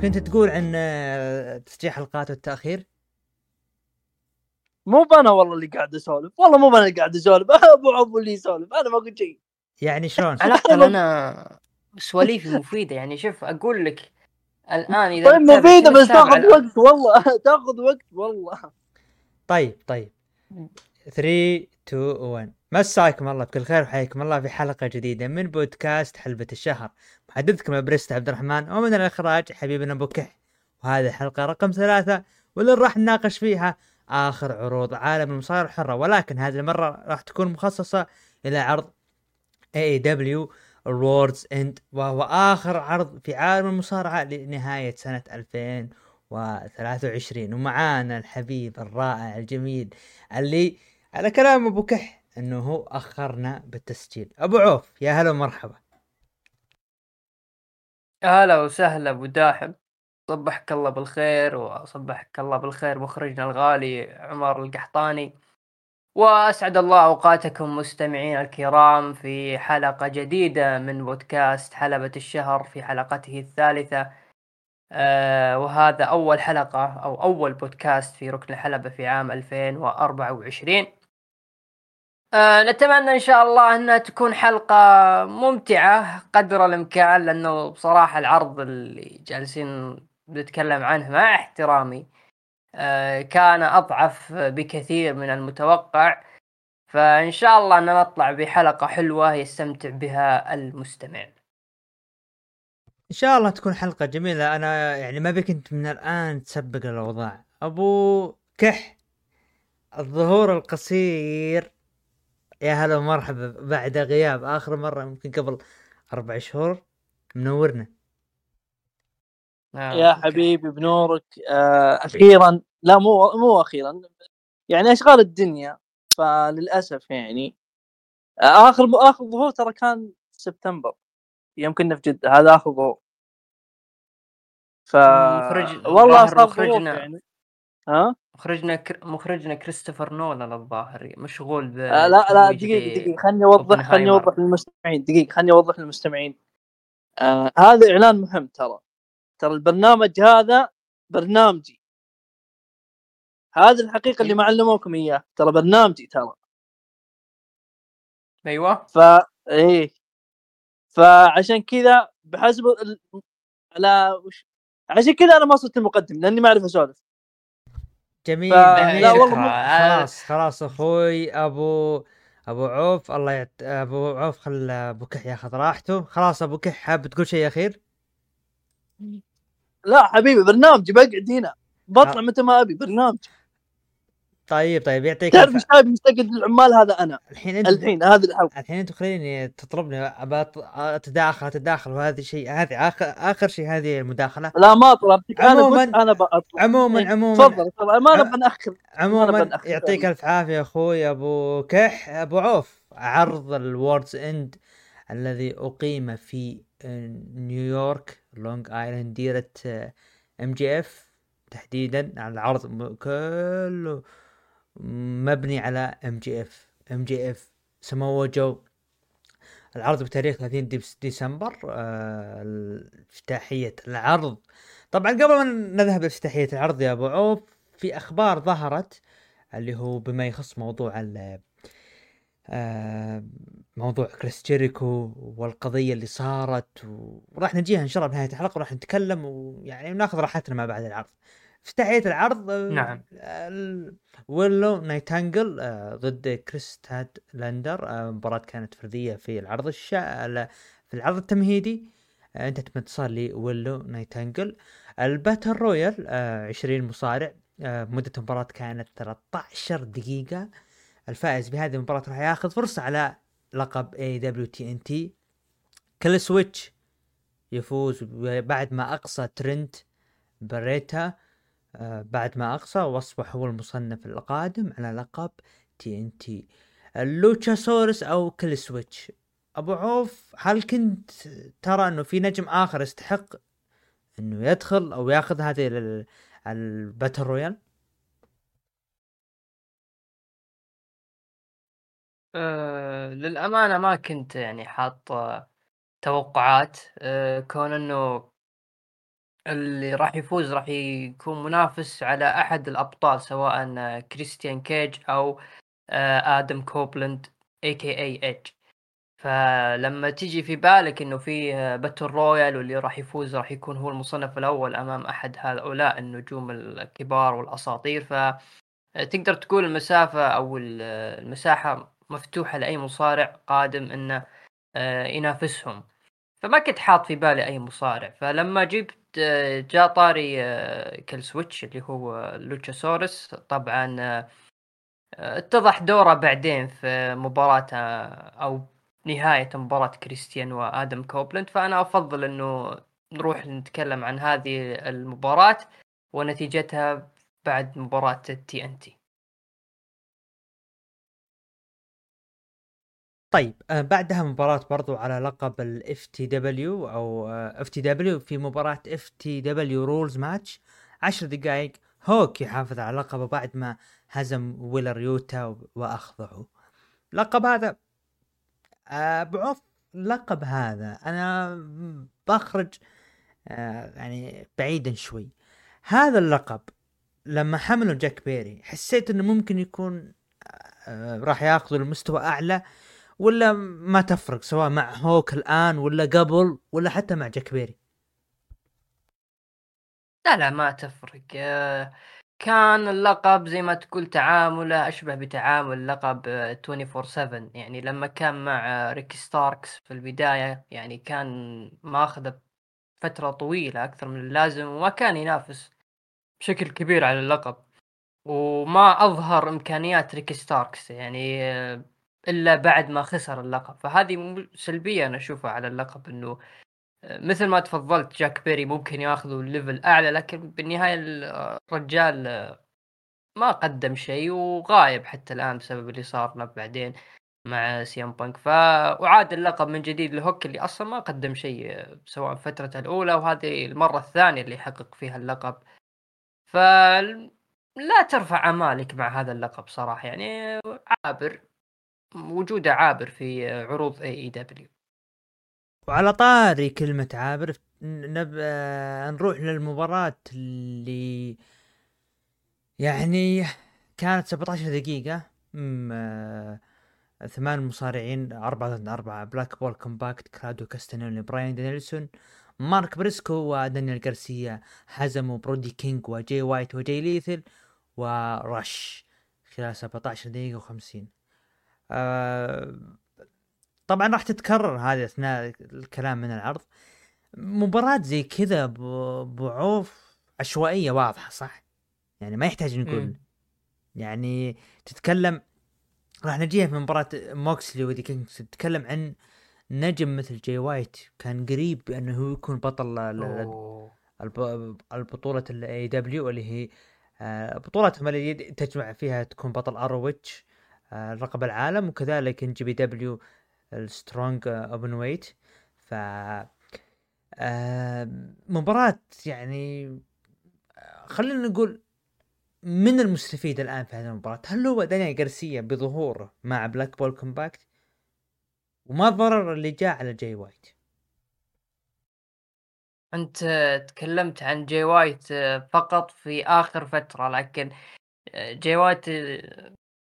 كنت تقول عن آه، تسجيل حلقات والتأخير؟ مو أنا والله اللي قاعد أسولف. والله مو أنا اللي قاعد أسولف. أبو عبو اللي يسولف. أنا ما قلت شيء. يعني شلون؟ على الأقل أنا سواليفي مفيدة. يعني شوف أقول لك الآن إذا طيب مفيدة بس تاخذ؟ وقت. والله تاخذ وقت. والله. طيب طيب. 3 2 1 مساكم الله بكل خير وحياكم الله في حلقة جديدة من بودكاست حلبة الشهر. محدثكم ابرست عبد الرحمن ومن الإخراج حبيبنا أبو كح وهذه الحلقة رقم ثلاثة واللي راح نناقش فيها آخر عروض عالم المصارعه الحرة. ولكن هذه المرة راح تكون مخصصة إلى عرض AEW Worlds End وهو آخر عرض في عالم المصارعة لنهاية سنة 2023 ومعانا الحبيب الرائع الجميل اللي على كلام أبو كح إنه هو أخرنا بالتسجيل. أبو عوف يا هلا ومرحبا. هلا وسهلا أبو داحم. صبحك الله بالخير وصبحك الله بالخير مخرجنا الغالي عمر القحطاني. وأسعد الله أوقاتكم مستمعين الكرام في حلقة جديدة من بودكاست حلبة الشهر في حلقته الثالثة. آه وهذا أول حلقة أو أول بودكاست في ركن الحلبة في عام 2024 آه نتمنى إن شاء الله إنها تكون حلقة ممتعة قدر الإمكان لأنه بصراحة العرض اللي جالسين نتكلم عنه مع احترامي آه كان أضعف بكثير من المتوقع. فإن شاء الله إن نطلع بحلقة حلوة يستمتع بها المستمع. إن شاء الله تكون حلقة جميلة. أنا يعني ما بك انت من الآن تسبق الاوضاع أبو كح الظهور القصير. يا هلا ومرحبا. بعد غياب آخر مرة يمكن قبل أربع شهور منورنا. آه، يا حبيبي بنورك. آه أخيرا لا مو مو أخيرا. يعني أشغال الدنيا فللأسف يعني. آه آخر آخر ظهور ترى كان سبتمبر. يوم كنا في جدة. هذا آخر ظهور. ف والله صار يعني. ها؟ مخرجنا كر... مخرجنا كريستوفر نولان الظاهر مشغول ب آه لا لا دقيقة دقيقة خلني أوضح خلني. أوضح للمستمعين دقيقة خلني أوضح للمستمعين. آه هذا إعلان مهم ترى. ترى البرنامج هذا برنامجي. هذه الحقيقة اللي ما علموكم إياه. ترى برنامجي ترى. أيوه. ف إيه. فعشان كذا بحسب ال... لا وش عشان كذا أنا ما صرت المقدم لأني ما أعرف أسولف. جميل ف- جميل لا والله شكرا. مو- خلاص خلاص أخوي أبو أبو عوف الله يعت... أبو عوف خل أبو كح ياخذ راحته خلاص أبو كح حاب تقول شيء أخير لا حبيبي برنامجي بقعد هنا بطلع آه. متى ما أبي برنامج طيب طيب يعطيك تعرف. إيش جايب مستقد العمال هذا أنا؟ الحين أنت الحين هذه الحلقة. الحين أنت تخليني تطلبني أتداخل أتداخل وهذا شيء هذه اخر آخر شيء هذه المداخلة. لا ما طلبتك أنا عموماً- أنا بطلع عموما إيه، عموما تفضل ما نبغى نأخر. عموما أنا يعطيك. الف عافية أخوي أبو كح أبو عوف. عرض Worlds End الذي أقيم في نيويورك Long Island ديرة MJF تحديدا على العرض كله. مبني على ام جي اف ام جي اف سموه جو. العرض بتاريخ 30 ديس- ديسمبر آه، افتتاحية العرض. طبعا قبل ما نذهب لافتتاحية العرض يا أبو عوف في أخبار ظهرت اللي هو بما يخص موضوع ال آه، موضوع Chris Jericho والقضية اللي صارت وراح نجيها إن شاء الله بنهاية الحلقة وراح نتكلم ويعني ناخذ راحتنا ما بعد العرض. افتتاحية العرض آه، نعم. Willow Nightingale آه، ضد Kris Statlander. آه، مباراة كانت فردية في العرض الشا ال- في العرض التمهيدي. انتهت بانتصار ل Willow Nightingale ال battle royal آه، 20 مصارع. مدة المباراة كانت 13 دقيقة. الفائز بهذه المباراة راح ياخذ فرصة على لقب اي دبليو تي ان تي كل سويتش يفوز بعد ما أقصى Trent Beretta. آه، بعد ما اقصى وأصبح هو المصنف القادم على لقب TNT. ال Luchasaurus أو Killswitch أبو عوف هل كنت ترى أنه في نجم آخر يستحق أنه يدخل أو يأخذ هذه ال- ال battle royal؟ أه للأمانة ما كنت يعني حاط آه، توقعات. أه كون أنه اللي راح يفوز راح يكون منافس على أحد الأبطال سواء Christian Cage أو آه، Adam Copeland a.k.a. Edge فلما تيجي في بالك إنه في battle royal واللي راح يفوز راح يكون هو المصنف الأول أمام أحد هؤلاء النجوم الكبار والأساطير ف تقدر تقول المسافة أو المساحة مفتوحة لأي مصارع قادم إنه آه، ينافسهم. فما كنت حاط في بالي أي مصارع. فلما جبت آه، جاء طاري آه، Killswitch اللي هو Luchasaurus. طبعا اتضح دوره بعدين في مباراة أو نهاية مباراة Christian و Adam Copeland فأنا أفضل إنه نروح نتكلم عن هذه المباراة ونتيجتها بعد مباراة ال TNT طيب آه بعدها مباراة برضو على لقب الاف تي دبليو أو اف تي دبليو في مباراة اف تي دبليو رولز ماتش عشر دقائق Hook يحافظ على لقبه بعد ما هزم Wheeler Yuta وأخضعه. لقب هذا آه أبو عوف اللقب هذا. أنا بخرج آه يعني بعيدا شوي. هذا اللقب لما حملوا Jack Perry حسيت إنه ممكن يكون راح ياخذوا لمستوى أعلى ولا ما تفرق سواء مع هوك الآن ولا قبل ولا حتى مع جاك بيري. لا لا ما تفرق. آه، كان اللقب زي ما تقول تعامله أشبه بتعامل لقب 24 7 يعني لما كان مع ريكي ستاركس في البداية يعني كان ماخذه فترة طويلة أكثر من اللازم وما كان ينافس بشكل كبير على اللقب. وما أظهر إمكانيات ريكي ستاركس يعني آه، إلا بعد ما خسر اللقب. فهذه سلبية أنا أشوفها على اللقب إنه مثل ما تفضلت جاك بيري ممكن ياخذوا ل level أعلى لكن بالنهاية الرجال ما قدم شيء وغايب حتى الآن بسبب اللي صار له بعدين مع سي ام بانك. فأعاد اللقب من جديد لهوك اللي أصلا ما قدم شيء سواء فترته الأولى وهذه المرة الثانية اللي يحقق فيها اللقب. ف لا ترفع أمالك مع هذا اللقب صراحة يعني عابر. وجوده عابر في عروض AEW وعلى طاري كلمة عابر نب... نروح للمباراة اللي يعني كانت 17 دقيقة. م... ثمان مصارعين أربعة ضد أربعة Blackpool Combat كلاوديو كاستانيولي براين دانيلسون مارك بريسكو ودانيال غارسيا هزموا برودي كينج وجي وايت وجي ليثل ورش خلال 17 دقيقة و50 آه طبعا راح تتكرر هذه أثناء الكلام من العرض. مباراة زي كذا بعوف عشوائية واضحة صح؟ يعني ما يحتاج نقول يعني تتكلم راح نجيها في مباراة موكسلي وإيدي كينغستون تتكلم عن نجم مثل جاي وايت كان قريب انه هو يكون بطل البطولة ال IWGP اللي هي آه، بطولتهم اللي تجمع فيها تكون بطل ROH آه، لقب العالم وكذلك NJPW ال Strong Openweight. ف آه، مباراة يعني آه، خلينا نقول من المستفيد الآن في هذه المباراة. هل هو دانيال جارسيا بظهوره مع Blackpool Combat؟ وما الضرر اللي جاء على جاي وايت؟ أنت تكلمت عن جاي وايت فقط في آخر فترة لكن جاي وايت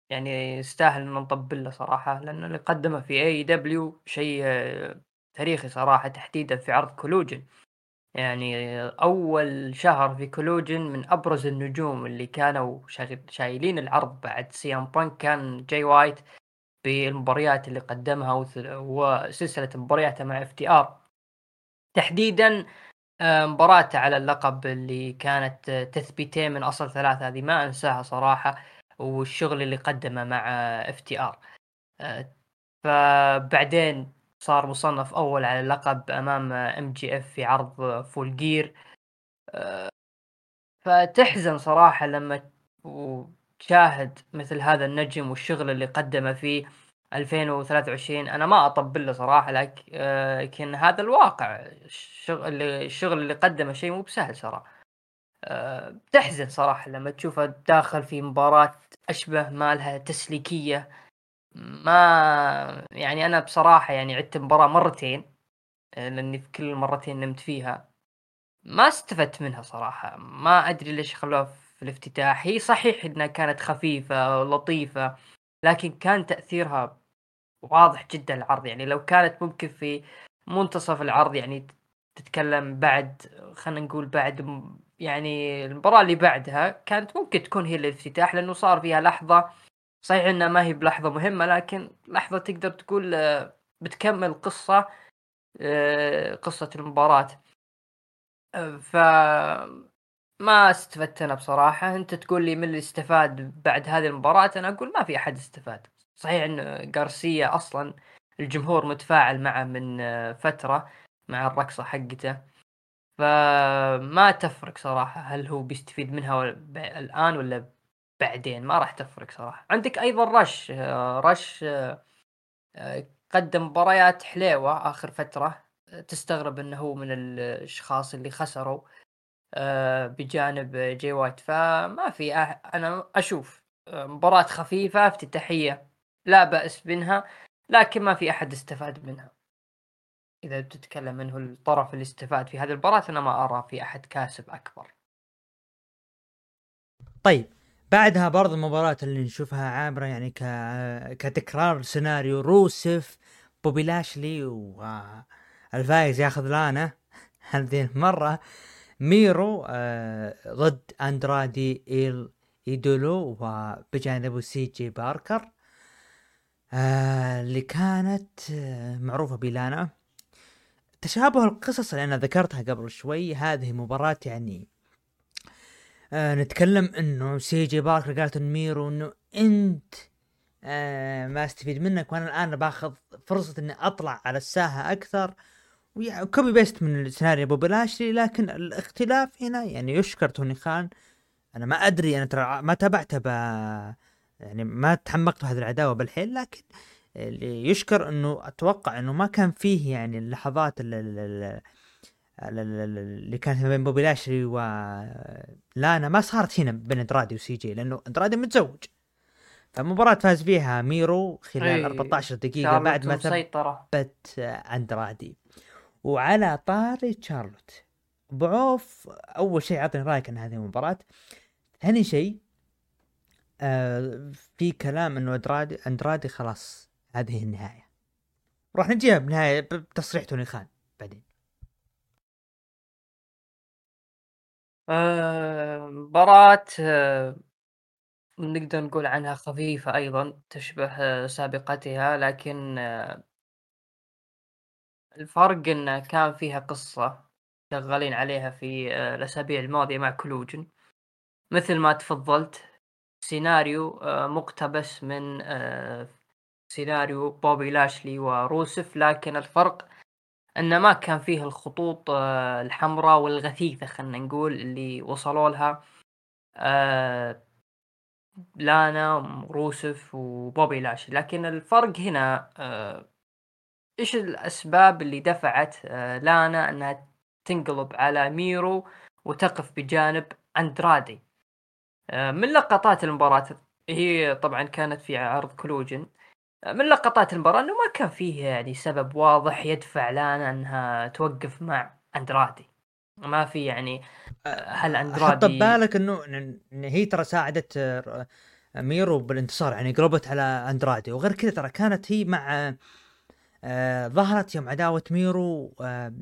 يعني يستاهل إن نطبل له صراحة لأنه اللي قدمه في AEW شيء تاريخي صراحة تحديدا في عرض Collision. يعني أول شهر في Collision من أبرز النجوم اللي كانوا شايلين العرض بعد سي ام بانك كان جاي وايت بالمباريات اللي قدمها وسلسلة مبارياته مع FTR. تحديدا آه، مباراته على اللقب اللي كانت تثبيتين من أصل ثلاثة هذه ما أنساها صراحة. والشغل اللي قدمه مع FTR. فبعدين صار مصنف أول على اللقب أمام MJF في عرض Full Gear آه، فتحزن صراحة لما تشاهد مثل هذا النجم والشغل اللي قدمه في 2023 أنا ما أطبل له صراحة لكن هذا الواقع. الشغل الشغل اللي قدمه شيء مو بسهل صراحة. تحزن صراحة لما تشوفه داخل في مباراة أشبه ما لها تسليكية. ما يعني أنا بصراحة يعني عدت المباراة مرتين لأني في كل المرتين نمت فيها. ما استفدت منها صراحة. ما أدري ليش خلوها في الافتتاح. هي صحيح إنها كانت خفيفة ولطيفة لكن كان تأثيرها واضح جدا العرض يعني لو كانت ممكن في منتصف العرض يعني تتكلم بعد خلينا نقول بعد يعني المباراة اللي بعدها كانت ممكن تكون هي الافتتاح لأنه صار فيها لحظة صحيح إنها ما هي بلحظة مهمة لكن لحظة تقدر تقول آه، بتكمل قصة آه، قصة المباراة. آه، ف ما استفدت أنا بصراحة. أنت تقول لي من اللي استفاد بعد هذه المباراة؟ أنا أقول ما في أحد استفاد. صحيح إن غارسيا أصلا الجمهور متفاعل معه من فترة مع الرقصة حقته. فما تفرق صراحة هل هو بيستفيد منها الآن ولا بعدين ما راح تفرق صراحة. عندك أيضا رش رش قدم مباريات حليوة آخر فترة. تستغرب إنه هو من الأشخاص اللي خسروا بجانب جي وايت فما في أنا أشوف مباراة خفيفة افتتاحية لا بأس منها لكن ما في أحد استفاد منها. إذا بتتكلم منه الطرف اللي استفاد في هذه المباراة أنا ما أرى في أحد كاسب أكبر. طيب بعدها برضه المباراة اللي نشوفها عابرة يعني ك... كتكرار سيناريو روسف بوبي لاشلي والفايز ياخذ لانا هذه المرة. ميرو آه ضد أندرادي إيل إيدولو وبجانبه سي جي بيري آه اللي كانت آه معروفة بلانا تشابه القصص اللي أنا ذكرتها قبل شوي هذه مباراة يعني آه نتكلم إنه سي جي بيري قالت ميرو إنه أنت آه ما أستفيد منك وأنا الآن باخذ فرصة إني أطلع على الساحة أكثر. و copy paste من السيناريو بلاشلي لكن الاختلاف هنا يعني يشكر توني خان. أنا ما أدري أنا ترى ما تابعته ب يعني ما تعمقت بهذه العداوة بالحيل لكن اللي يشكر إنه أتوقع إنه ما كان فيه يعني اللحظات اللي, اللي كانت بين بوبي لاشلي و لانا ما صارت هنا بين إندرادي وسي جي لأنه إندرادي متزوج. فمباراة فاز فيها ميرو خلال 14 دقيقة بعد ما ثبت إندرادي. وعلى طاري تشارلوت. بعوف أول شيء أعطني رأيك عن هذه المباراة. ثاني شيء آه في كلام إنه اندرادي إندرادي خلاص هذه النهاية. راح نجيها بنهاية بتصريح توني خان بعدين. مباراة آه، نقدر نقول عنها خفيفة أيضا تشبه سابقتها لكن الفرق انه كان فيها قصة شغالين عليها في الأسابيع الماضية مع كلوجن. مثل ما تفضلت سيناريو مقتبس من سيناريو بوبي لاشلي وروسف لكن الفرق إنه ما كان فيه الخطوط آه، الحمراء والغثيثة خلينا نقول اللي وصلوا لها. آه، لانا روسف وبوبي لاشلي. لكن الفرق هنا آه، إيش الأسباب اللي دفعت لانا إنها تنقلب على ميرو وتقف بجانب أندرادي؟ من لقطات المباراة هي طبعا كانت في عرض Collision. من لقطات المباراة إنه ما كان فيه يعني سبب واضح يدفع لانا أنها توقف مع أندرادي. ما في يعني هل أندرادي حط ببالك إنه إن هي ترى ساعدت آه، ميرو بالانتصار يعني قربت على أندرادي. وغير كذا ترى كانت هي مع آه ظهرت يوم عداوة ميرو آه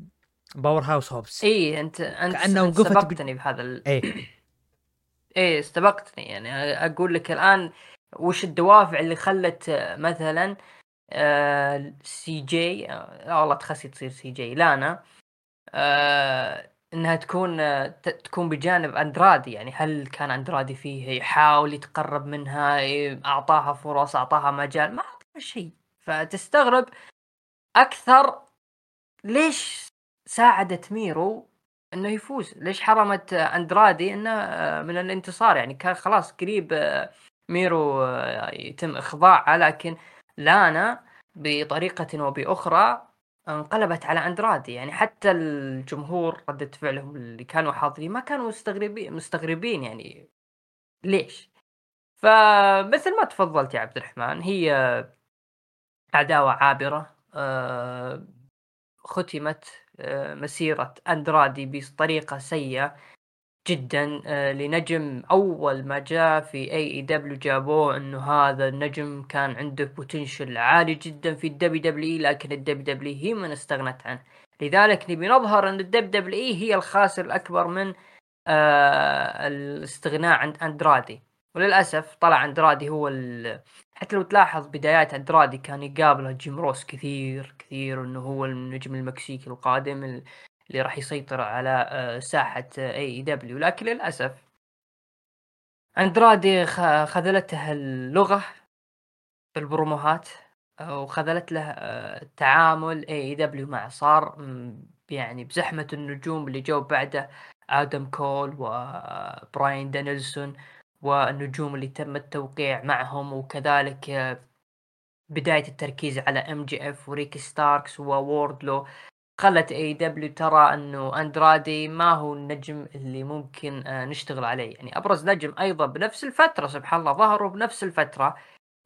باور هاوس هوبس اي أنت أنت كأنه وقفت سبقتني بهذا ال... اي اي استبقتني يعني. أقول لك الآن وش الدوافع اللي خلت آه، مثلا آه، سي جي آه والله تخسي تصير سي جي لانا إنها تكون تكون بجانب اندرادي يعني هل كان اندرادي فيه يحاول يتقرب منها أعطاها فرص أعطاها مجال؟ ما أعطاها شيء. فتستغرب أكثر ليش ساعدت ميرو إنه يفوز؟ ليش حرمت اندرادي إنه من الانتصار؟ يعني كان خلاص قريب ميرو آه، يتم اخضاعها لكن لانا بطريقة أو باخرى انقلبت على اندرادي يعني حتى الجمهور ردة فعلهم اللي كانوا حاضرين ما كانوا مستغربين مستغربين يعني ليش؟ فمثل ما تفضلت يا عبد الرحمن هي عداوة عابرة آه، ختمت آه، مسيرة أندرادي بطريقة سيئة جدا آه، لنجم أول ما جاء في AEW جابوه إنه هذا النجم كان عنده potential عالي جدا في ال WW لكن ال WW هي من استغنت عنه. لذلك نبي نظهر أن ال WW هي الخاسر الأكبر من آه الاستغناء عن أندرادي. وللأسف طلع أندرادي هو ال... حتى لو تلاحظ بدايات أندرادي كان يقابله جيم روس كثير كثير إنه هو النجم المكسيكي القادم اللي راح يسيطر على آه، ساحة AEW لكن للأسف أندرادي خذلته اللغة في البروموهات وخذلت له التعامل. AEW مع صار يعني بزحمة النجوم اللي جو بعده آدم كول وبراين دانيلسون والنجوم اللي تم التوقيع معهم وكذلك آه، بداية التركيز على MJF وريك ستاركس ووردلو خلت AEW ترى أنه أندرادي ما هو النجم اللي ممكن آه، نشتغل عليه. يعني أبرز نجم أيضا بنفس الفترة سبحان الله ظهروا بنفس الفترة.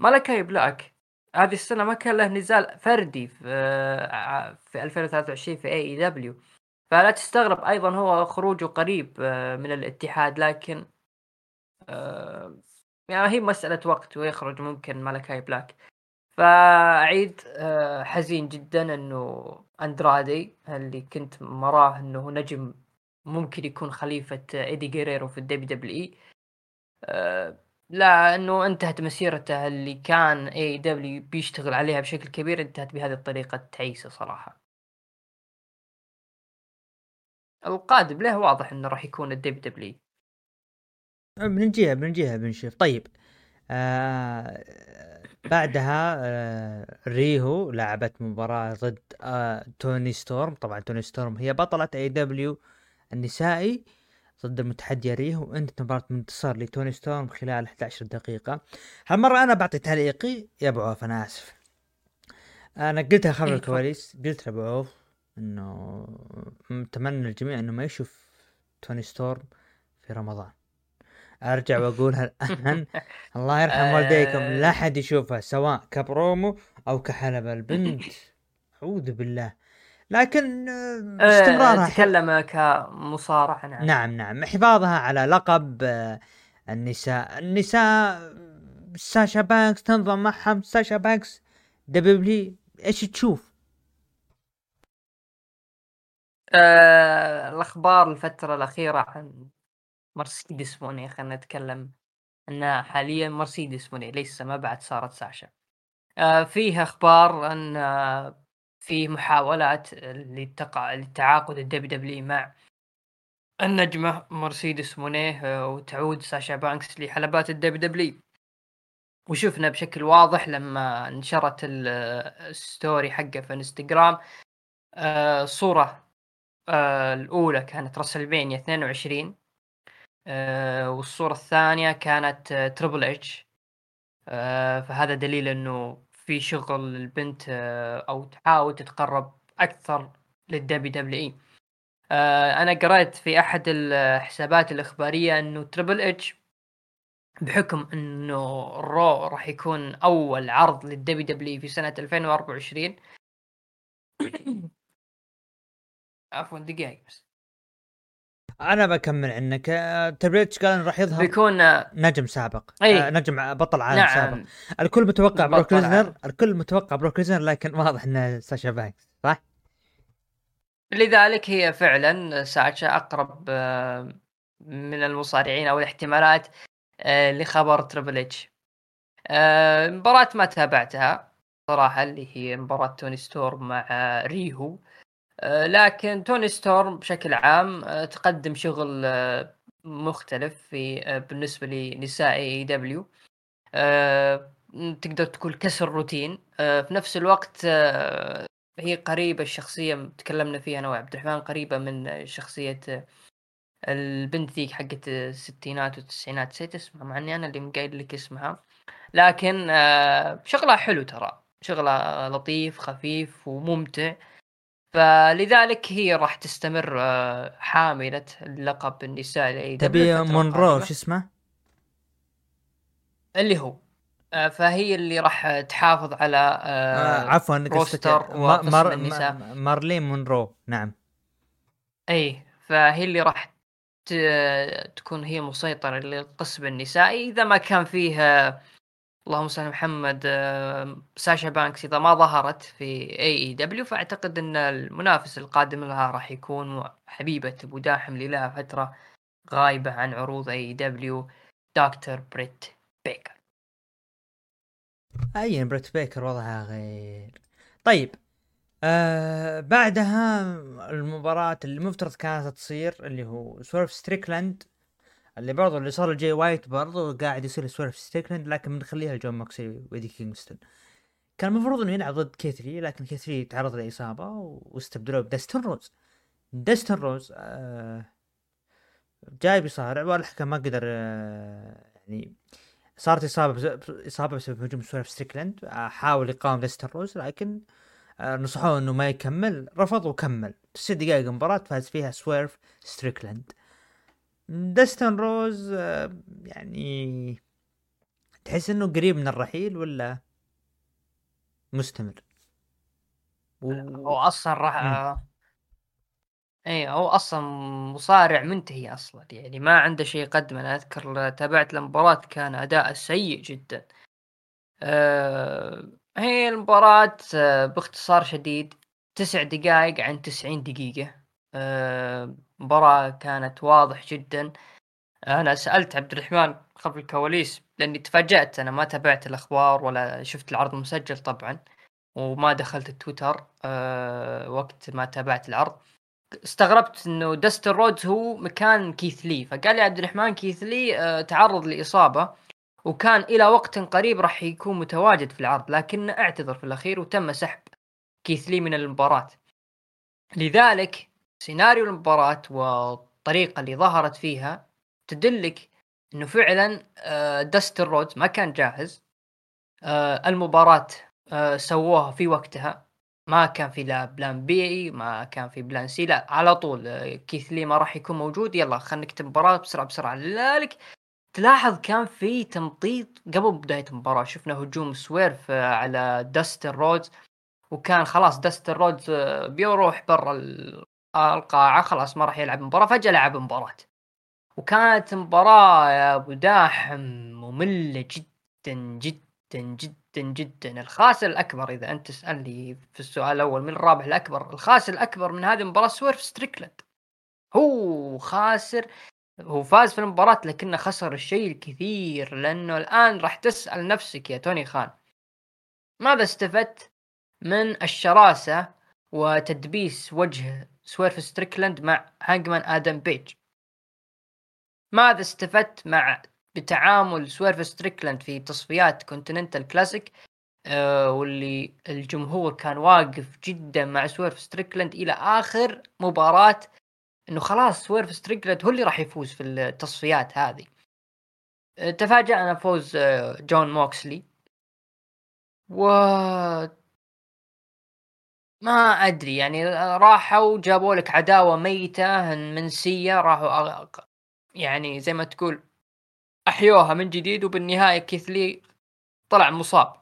ملكاي بلاك. هذه السنة ما كان له نزال فردي في, آه، في 2023 في AEW فلا تستغرب أيضا هو خروجه قريب من الاتحاد لكن آه، يعني هي مسألة وقت ويخرج ممكن ملكاي بلاك. فأعيد آه، حزين جدا إنه أندرادي اللي كنت مراه إنه نجم ممكن يكون خليفة إيدي جيريرو في ال WWE. آه، لا إنه انتهت مسيرته اللي كان AEW بيشتغل عليها بشكل كبير انتهت بهذه الطريقة التعيسة صراحة. القادم له واضح إنه راح يكون ال WW بنجيها بنجيها بنشوف طيب آه بعدها آه ريهو لعبت مباراة ضد آه توني ستورم. طبعا توني ستورم هي بطلة AEW النسائي ضد المتحدية ريهو. وانتهت مباراة بانتصار لتوني ستورم خلال 11 دقيقة. هالمرة أنا بعطي تعليقي يا أبو عوف أنا آسف. أنا قلتها خبر إيه، الكواليس قلت لأبو عوف إنه أتمنى الجميع إنه ما يشوف توني ستورم في رمضان. ارجع واقولها الان الله يرحم والديكم. لا آه. أحد يشوفها سواء كبرومو أو كحلبة البنت. أعوذ بالله. لكن آه، آه، استمرارها تكلم كمصارع نعم. نعم نعم. حفاظها على لقب النساء. النساء ساشا بانكس تنضم معهم. ساشا بانكس دبليو إيش تشوف؟ آه الأخبار الفترة الأخيرة عن مرسيدس موني خلينا نتكلم انها حاليا مرسيدس موني ليس ما بعد صارت ساشا آه فيه أخبار إن آه في محاولات للتقع للتعاقد ال WW مع النجمة مرسيدس مونيه آه وتعود ساشا بانكس لحلبات ال WW. وشفنا بشكل واضح لما نشرت ال story حقه في انستغرام آه صورة آه الأولى كانت WrestleMania 22 آه والصورة الثانية كانت آه Triple H آه فهذا دليل إنه في شغل البنت آه أو تحاول تتقرب أكثر لل WWE آه أنا قرأت في أحد الحسابات الإخبارية إنه Triple H بحكم إنه ال Raw راح يكون أول عرض لل WW في سنة 2024 عفوا دقائق بس. أنا بكمل عنك تربل إتش قال راح يظهر بيكون نجم سابق أي. آه نجم بطل عالم نعم. سابق الكل متوقع بروك ليزنر الكل متوقع بروك ليزنر لكن واضح انه ساشا بانكس صح؟ لذلك هي فعلا ساشا أقرب آه، من المصارعين أو الاحتمالات آه، لخبر تربل إتش آه، مباراة ما تابعتها صراحة اللي هي مباراة توني ستورم مع ريهو آه، لكن توني ستورم بشكل عام آه، تقدم شغل آه، مختلف في بالنسبة لنساء AEW تقدر تقول كسر روتين. في نفس الوقت هي قريبة الشخصية تكلمنا فيها أنا وعبد الرحمن قريبة من شخصية البنت ذيك حقت الستينات والتسعينات. نسيت اسمها مع إني أنا اللي مقايل لك اسمها. لكن شغلها حلو ترى. شغلها لطيف خفيف وممتع. فلذلك هي راح تستمر آه، حاملة اللقب النساء الاي تبي مونرو شو اسمه؟ اللي هو آه، فهي اللي راح تحافظ على آه عفوا روستر مار... النساء. مارلين مونرو نعم. اي فهي اللي راح تكون هي مسيطرة للقسم النسائي. إذا ما كان فيه اللهم صل محمد آه، ساشا بانكس إذا ما ظهرت في اي اي دبليو فأعتقد أن المنافس القادم لها راح يكون حبيبة أبو داحم اللي لها فترة غايبة عن عروض AEW دكتور بريت بيكر. أي بريت بيكر وضعها غير. طيب آه بعدها المباراة اللي مفترض كانت تصير اللي هو سويرف ستريكلاند اللي برضو اللي صار جاي وايت برضو قاعد يصير سويرف ستريكلاند لكن بنخليها جون موكسلي وإيدي كينغستون. كان المفروض إنه يلعب ضد كيث لي لكن كيث لي تعرض لإصابة واستبدلوه بداستن رودز. داستن رودز آه جاي بيصارع والحكم ما قدر آه يعني صارت إصابة إصابة بسبب هجوم سويرف ستريكلاند آه حاول يقاوم داستن رودز لكن نصحوه إنه ما يكمل. رفض وكمل. ست دقائق مباراة فاز فيها سويرف ستريكلاند داستن رودز آه يعني تحس إنه قريب من الرحيل ولا مستمر؟ و... هو أصلا راح اي هو أصلا مصارع منتهي أصلا يعني ما عنده شيء يقدمه. أنا أذكر تابعت المباراة كان أداء سيء جدا. آه هي المباراة آه باختصار شديد تسع دقائق عن تسعين دقيقة. آه مباراة كانت واضح جدا. أنا سألت عبد الرحمن خلف الكواليس لأني تفاجأت أنا ما تابعت الأخبار ولا شفت العرض المسجل طبعا وما دخلت التويتر آه وقت ما تابعت العرض. استغربت إنه داستن رودز هو مكان كيث لي. فقال لي عبد الرحمن كيث لي آه، تعرض لإصابة وكان إلى وقت قريب راح يكون متواجد في العرض لكن أعتذر في الأخير وتم سحب كيث لي من المباراة. لذلك سيناريو المباراة والطريقة اللي ظهرت فيها تدلك إنه فعلا آه، داستن رودز ما كان جاهز. آه، المباراة آه، سووها في وقتها. ما كان في لا plan B ما كان في plan C لا على طول آه، كيث لي ما راح يكون موجود. يلا خلينا نكتب مباراة بسرعة بسرعة. لذلك تلاحظ كان في تمطيط قبل بداية المباراة. شفنا هجوم سويرف آه، على داستن رودز وكان خلاص داستن رودز آه، بيروح برا ال- القاعة خلاص ما راح يلعب مباراة فجأة لعب مباراة. وكانت مباراة يا أبو داحم مملة جدا جدا جدا جدا. الخاسر الأكبر إذا أنت تسألني في السؤال الأول من الرابح الأكبر؟ الخاسر الأكبر من هذه المباراة سويرف ستريكلاند. هو خاسر هو فاز في المباراة لكنه خسر الشيء الكثير لأنه الآن راح تسأل نفسك يا توني خان ماذا استفدت من الشراسة وتدبيس وجه سويرف ستريكلاند مع هانجمان آدم بيج. ماذا استفدت مع بتعامل سويرف ستريكلاند في تصفيات Continental Classic؟ آه واللي الجمهور كان واقف جدا مع سويرف ستريكلاند إلى آخر مباراة إنه خلاص سويرف ستريكلاند هو اللي راح يفوز في التصفيات هذه. آه تفاجأنا فوز آه جون موكسلي. و ما أدري يعني راحوا جابوا لك عداوة ميتة منسيه راحوا يعني زي ما تقول أحيوها من جديد وبالنهاية كيث لي طلع مصاب.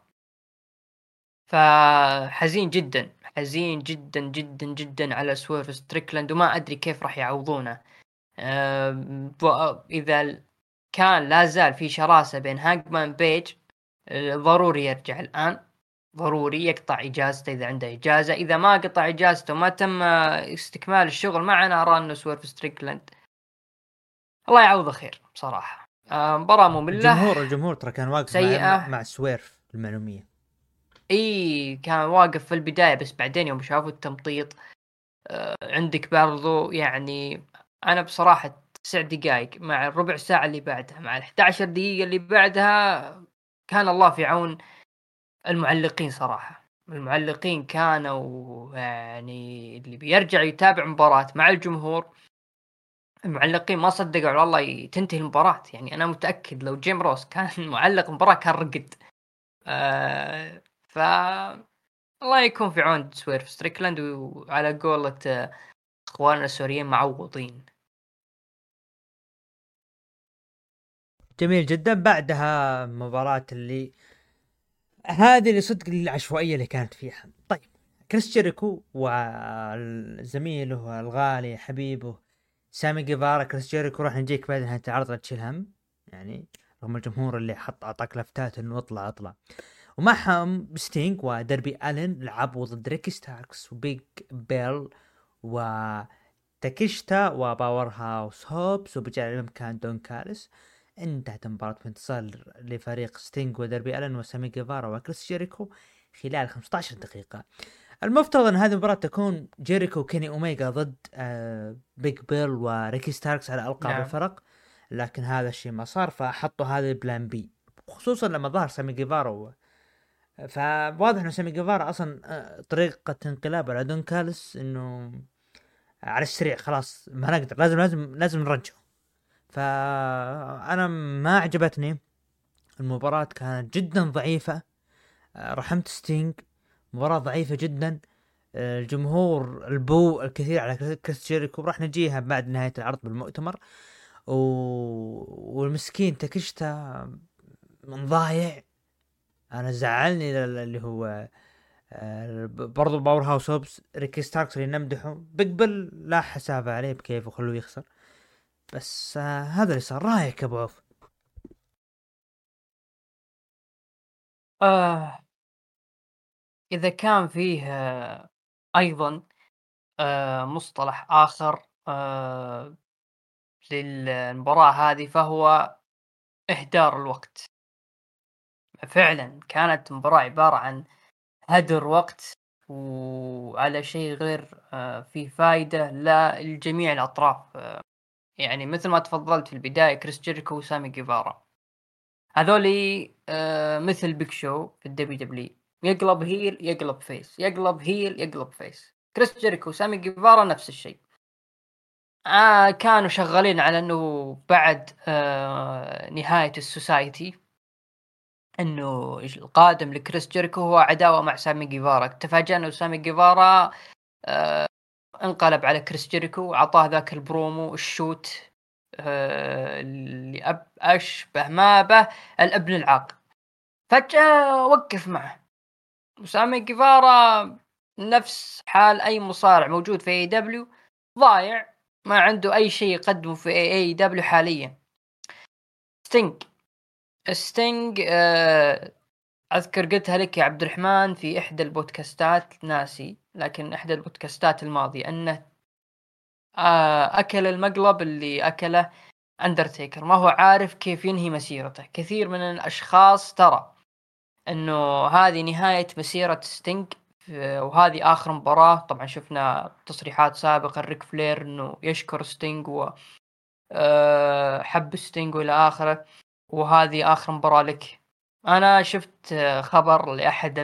فحزين جدا حزين جدا جدا جدا على سويرف ستريكلاند وما أدري كيف راح يعوضونه. إذا كان لا زال في شراسة بين هانجمان بيج أه، ضروري يرجع الآن. ضروري يقطع إجازته إذا عنده إجازة. إذا ما قطع إجازته وما تم أه، استكمال الشغل معنا ارى انه سويرف ستريكلاند الله يعوضه خير بصراحة. أه، مباراة مملة. الجمهور الجمهور ترى كان واقف مع, سيئة. مع سويرف المعلومية. إي كان واقف في البداية بس بعدين يوم شافوا التمطيط آه عندك برضو يعني أنا بصراحة تسع دقائق مع الربع ساعة اللي بعدها مع ال 11 دقيقة اللي بعدها كان الله في عون. المعلقين صراحة. المعلقين كانوا يعني اللي بيرجع يتابع مباراة مع الجمهور المعلقين ما صدقوا على الله تنتهي المباراة. يعني أنا متأكد لو جيم روس كان معلق مباراة كان رقد. آه ف الله يكون في عون سويرف ستريكلاند وعلى قولة إخواننا السوريين معوضين. جميل جدا. بعدها مباراة اللي هذه اللي صدق العشوائية اللي كانت فيها. طيب. كريس جيريكو وزميله الغالي حبيبه سامي جيفارا كريس جيريكو راح نجيك بعد نهايه العرض لا تشيل هم. يعني رغم الجمهور اللي حط أعطاك لفتات إنه اطلع اطلع. ومعهم ستينج ودربي ألن لعبوا ضد ريكي ستاركس وبيج بيل و تاكيشتا وباور هاوس هوبس وبجعل الامكان دون كالس انتهت المباراة بانتصار لفريق ستينج ودربي ألن وسامي جيفارا وكريس جيريكو خلال 15 دقيقة المفترض أن هذه المباراة تكون جيريكو وكيني اوميجا ضد آه بيج بيل وريكي ستاركس على ألقاب نعم. الفرق لكن هذا الشيء ما صار فحطوا هذا ال plan B خصوصا لما ظهر سامي جيفارا. فواضح إنه سامي جيفارا أصلا آه، طريقة انقلابه على دون كالس إنه على السريع خلاص ما نقدر لازم لازم لازم نرجعه فأنا ما عجبتني. المباراة كانت جدا ضعيفة. آه، رحمت ستينج مباراة ضعيفة جدا. آه، الجمهور ال boo الكثير على كريس جيريكو راح نجيها بعد نهاية العرض بالمؤتمر. و... والمسكين تكشتا من ضايع. أنا زعلني اللي هو آه، برضو باور هاوس هوبس ريكي ستاركس اللي نمدحه. بيج بيل لا حساب عليه بكيف وخلوه يخسر. بس آه هذا اللي صار. رأيك ابو عوف آه إذا كان فيه آه أيضا آه مصطلح آخر آه للمباراة هذه فهو إهدار الوقت. فعلا كانت مباراة عبارة عن هدر وقت وعلى شيء غير آه، فيه فايدة لجميع الأطراف. آه، يعني مثل ما تفضلت في البداية كريس جيريكو وسامي جيفارا. هذولي آه، مثل بيج شو في الدبليو دبليو يقلب heel يقلب face يقلب heel يقلب face كريس جيريكو وسامي جيفارا نفس الشيء. آه كانوا شغالين على إنه بعد آه نهاية ال society إنه القادم لكريس جيريكو هو عداوة مع سامي جيفارا. تفاجئنا سامي جيفارا آه انقلب على كريس جيريكو وعطاه ذاك ال promo ال shoot آه اللي أب أشبه ما به الأبن العاق فجأة وقف معه. وسامي جيفارا نفس حال أي مصارع موجود في اي دبليو ضايع ما عنده أي شيء يقدمه في اي دبليو حاليا. ستينج. ستينج آه، أذكر قلتها لك يا عبد الرحمن في إحدى البودكاستات ناسي لكن إحدى البودكاستات الماضية انه آه، أكل المقلب اللي أكله اندرتيكر ما هو عارف كيف ينهي مسيرته. كثير من الأشخاص ترى إنه هذه نهاية مسيرة ستينج وهذه آخر مباراة. طبعا شفنا تصريحات سابقة ريك فلير إنه يشكر ستينج و آه، حب ستينج وإلى آخره. وهذه آخر مباراة لك. أنا شفت خبر لأحد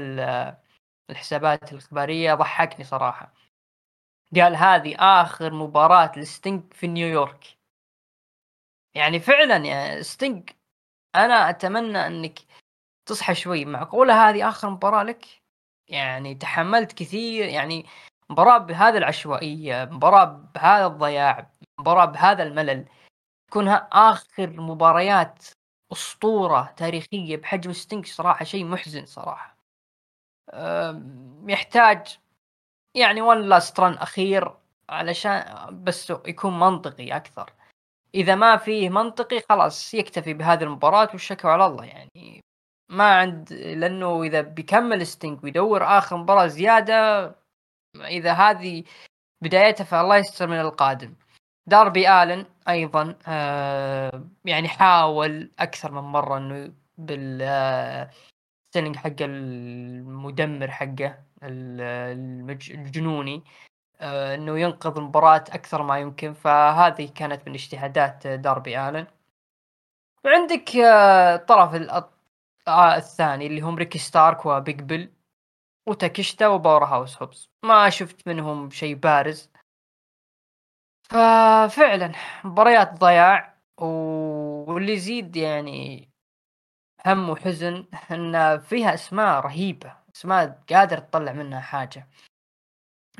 الحسابات الإخبارية ضحكني صراحة. قال هذه آخر مباراة لستينج في نيويورك. يعني فعلا يا ستينج أنا أتمنى إنك تصحى شوي. معقولة هذه آخر مباراة لك؟ يعني تحملت كثير يعني مباراة بهذا العشوائية مباراة بهذا الضياع مباراة بهذا الملل. تكون آخر مباريات أسطورة تاريخية بحجم ستينج صراحة شيء محزن صراحة. يحتاج يعني one last run أخير علشان بس يكون منطقي أكثر. إذا ما فيه منطقي خلاص يكتفي بهذه المباراة والشكوى على الله يعني. ما عند لأنه إذا بيكمل ستينج ويدور آخر مباراة زيادة إذا هذه بدايتها فالله يستر من القادم. داربي آلن أيضا آه يعني حاول أكثر من مرة إنه بال style حقه المدمر حقه الجنوني آه إنه ينقذ المباراة أكثر ما يمكن. فهذه كانت من اجتهادات داربي آلن. وعندك آه الطرف آه، الثاني اللي هم ريكي ستاركس وبيج بيل وتاكيشتا وباور هاوس هوبس ما شفت منهم شيء بارز. ففعلا مباريات ضياع واللي يزيد يعني هم وحزن إن فيها أسماء رهيبة أسماء قادر تطلع منها حاجة.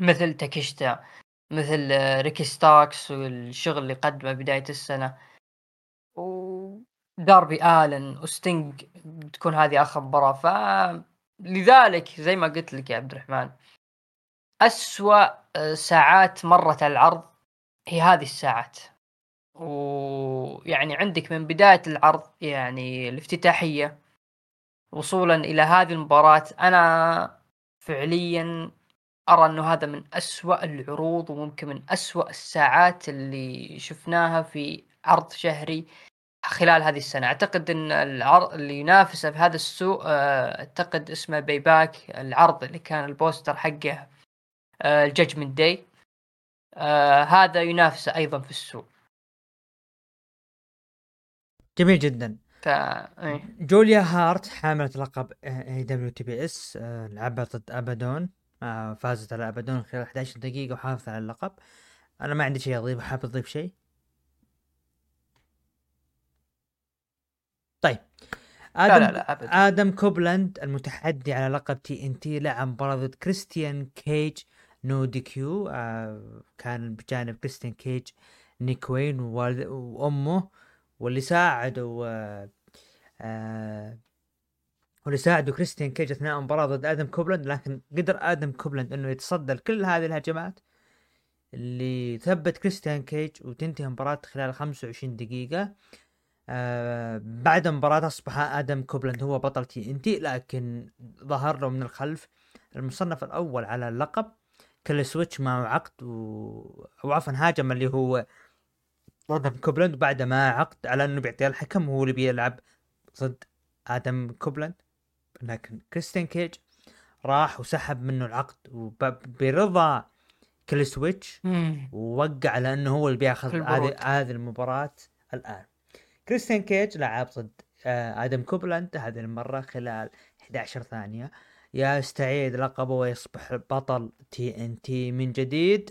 مثل تاكيشتا مثل ريكي ستاركس والشغل اللي قدمه بداية السنة. وداربي آلن وستينج بتكون هذه آخر مباراة. فلذلك زي ما قلت لك يا عبد الرحمن أسوأ ساعات مرت على العرض هي هذه الساعات. ويعني عندك من بداية العرض يعني الافتتاحية وصولا إلى هذه المباراة أنا فعليا أرى أنه هذا من أسوأ العروض وممكن من أسوأ الساعات اللي شفناها في عرض شهري خلال هذه السنة. أعتقد أن العرض اللي ينافسه في هذا السوق آه، أعتقد اسمه باك العرض اللي كان البوستر حقه الججمنت آه، داي آه، هذا ينافسه أيضا في السوء. جميل جدا. ف... إيه. جوليا هارت حاملة لقب اي دبليو تي بي اس لعبت ضد أبادون. فازت على أبادون خلال 11 دقيقة وحافظت على اللقب. أنا ما عندي شيء أضيف حاب تضيف شيء. طيب. آدم لا لا لا أبداً. آدم كوبلاند المتحدي على لقب تي ان تي لعب مباراة ضد كريستيان كيج no DQ كان بجانب كريستيان كيج نيك وين وأمه واللي ساعدوا آه آه واللي ساعدوا كريستيان كيج أثناء المباراة ضد آدم كوبلاند. لكن قدر آدم كوبلاند إنه يتصدى لكل هذه الهجمات لين ثبت كريستيان كيج وتنتهي المباراة خلال 25 دقيقة. آه بعد المباراة أصبح آدم كوبلاند هو بطل TNT لكن ظهر له من الخلف المصنف الأول على اللقب. Killswitch معه عقد و... أو عفوا هاجم اللي هو آدم كوبلاند وبعد ما عقد على إنه بيعطيه الحكم هو اللي بيلعب ضد آدم كوبلاند لكن كريستيان كيج راح وسحب منه العقد وبرضا Killswitch. ووقع على إنه هو اللي بياخذ هذه. هذه المباراة الآن كريستيان كيج لعب ضد آه، آدم كوبلاند هذه المرة خلال 11 ثانية يستعيد لقبه ويصبح بطل TNT من جديد.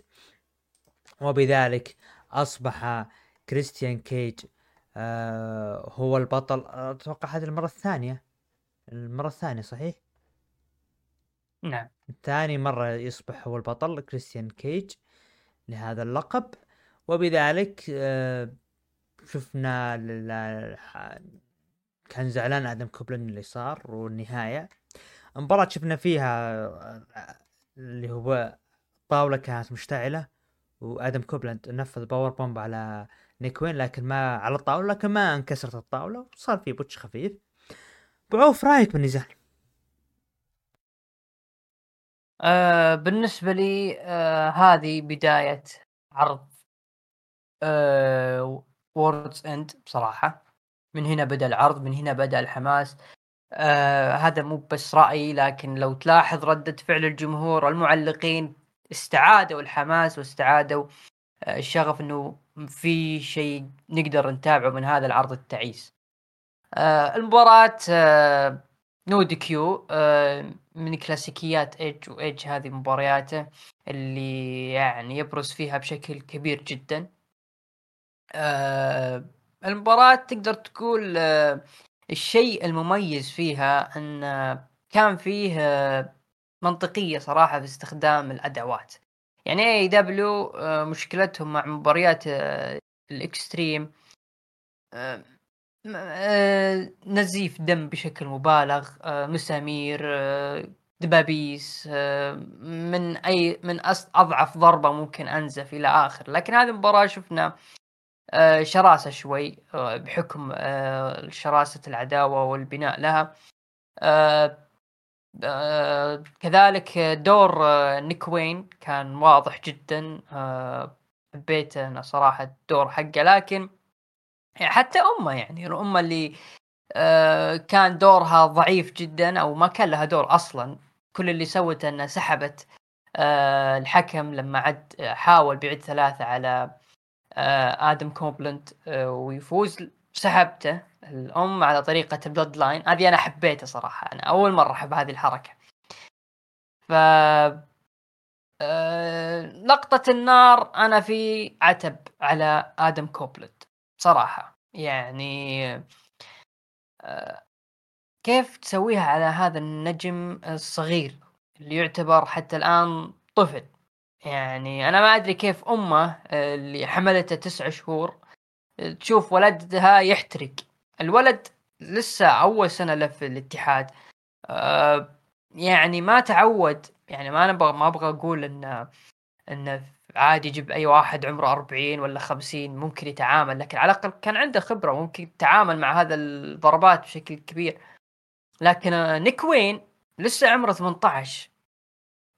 وبذلك أصبح كريستيان كيج آه هو البطل. أتوقع هذه المرة الثانية. المرة الثانية صحيح؟ نعم. ثاني مرة يصبح هو البطل كريستيان كيج لهذا اللقب. وبذلك آه، شفنا كان زعلان آدم كوبلاند اللي صار والنهاية. مباراة شفنا فيها اللي هو طاولة كانت مشتعلة وآدم كوبلاند نفذ powerbomb على نيك وين لكن ما على الطاولة لكن ما انكسرت الطاولة وصار في botch خفيف. بعرف رأيك بالنزال آه بالنسبة لي آه هذه بداية عرض آه Worlds End بصراحة. من هنا بدأ العرض من هنا بدأ الحماس. آه هذا مو بس رأيي لكن لو تلاحظ ردة فعل الجمهور والمعلقين استعادوا الحماس واستعادوا آه الشغف إنه في شيء نقدر نتابعه من هذا العرض التعيس. آه المباراة آه no DQ آه من كلاسيكيات ايج وايج هذه مبارياته اللي يعني يبرز فيها بشكل كبير جدا. آه المباراة تقدر تقول آه الشيء المميز فيها أن آه، كان فيه آه منطقية صراحة في استخدام الأدوات. يعني AEW مشكلتهم مع مباريات آه ال extreme آه آه، نزيف دم بشكل مبالغ آه، مسامير آه، دبابيس آه، من أي من أضعف ضربة ممكن أنزف إلى آخر. لكن هذه المباراة شفنا آه، شراسة شوي آه، بحكم آه، شراسة العداوة والبناء لها. آه، آه، كذلك دور آه، نيك وين كان واضح جدا آه، حبيت أنا صراحة الدور حقه. لكن حتى أمه يعني امه اللي آه، كان دورها ضعيف جدا أو ما كان لها دور أصلا كل اللي سوته انها سحبت آه، الحكم لما عد حاول يعد ثلاثة على آه، آدم كوبلند آه، ويفوز سحبته الأم على طريقة ال Bloodline هذه أنا حبيتها صراحة أنا أول مرة أحب هذه الحركة. ف آه، لقطة النار أنا في عتب على آدم كوبلند صراحة. يعني آه، كيف تسويها على هذا النجم الصغير اللي يعتبر حتى الآن طفل؟ يعني أنا ما أدري كيف أمه آه، اللي حملته تسع شهور آه، تشوف ولدها يحترق. الولد لسه أول سنة له في الاتحاد. آه، يعني ما تعود يعني ما أنا ما أبغى أقول إن انه عادي يجيب أي واحد عمره 40 ولا 50 ممكن يتعامل لكن على الأقل كان عنده خبرة ممكن يتعامل مع هذا الضربات بشكل كبير. لكن نيك وين لسه عمره 18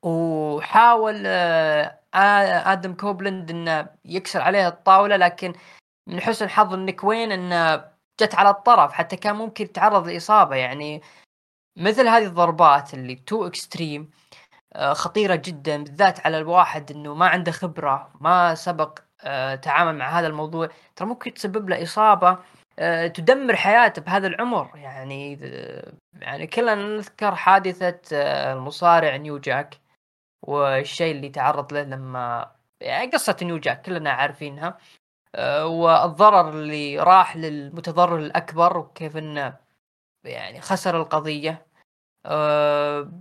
وحاول آه، آدم كوبلند إنه يكسر عليه الطاولة لكن من حسن حظ نيك وين انه جت على الطرف حتى كان ممكن يتعرض لإصابة. يعني مثل هذه الضربات اللي too extreme آه، خطيرة جدا بالذات على الواحد إنه ما عنده خبرة ما سبق آه، تعامل مع هذا الموضوع. ترى ممكن تسبب له إصابة آه، تدمر حياته بهذا العمر. يعني يعني كلنا نذكر حادثة المصارع نيو جاك والشيء اللي تعرض له لما يعني قصة نيو جاك كلنا عارفينها. والضرر اللي راح للمتضرر الأكبر وكيف إنه يعني خسر القضية. آه،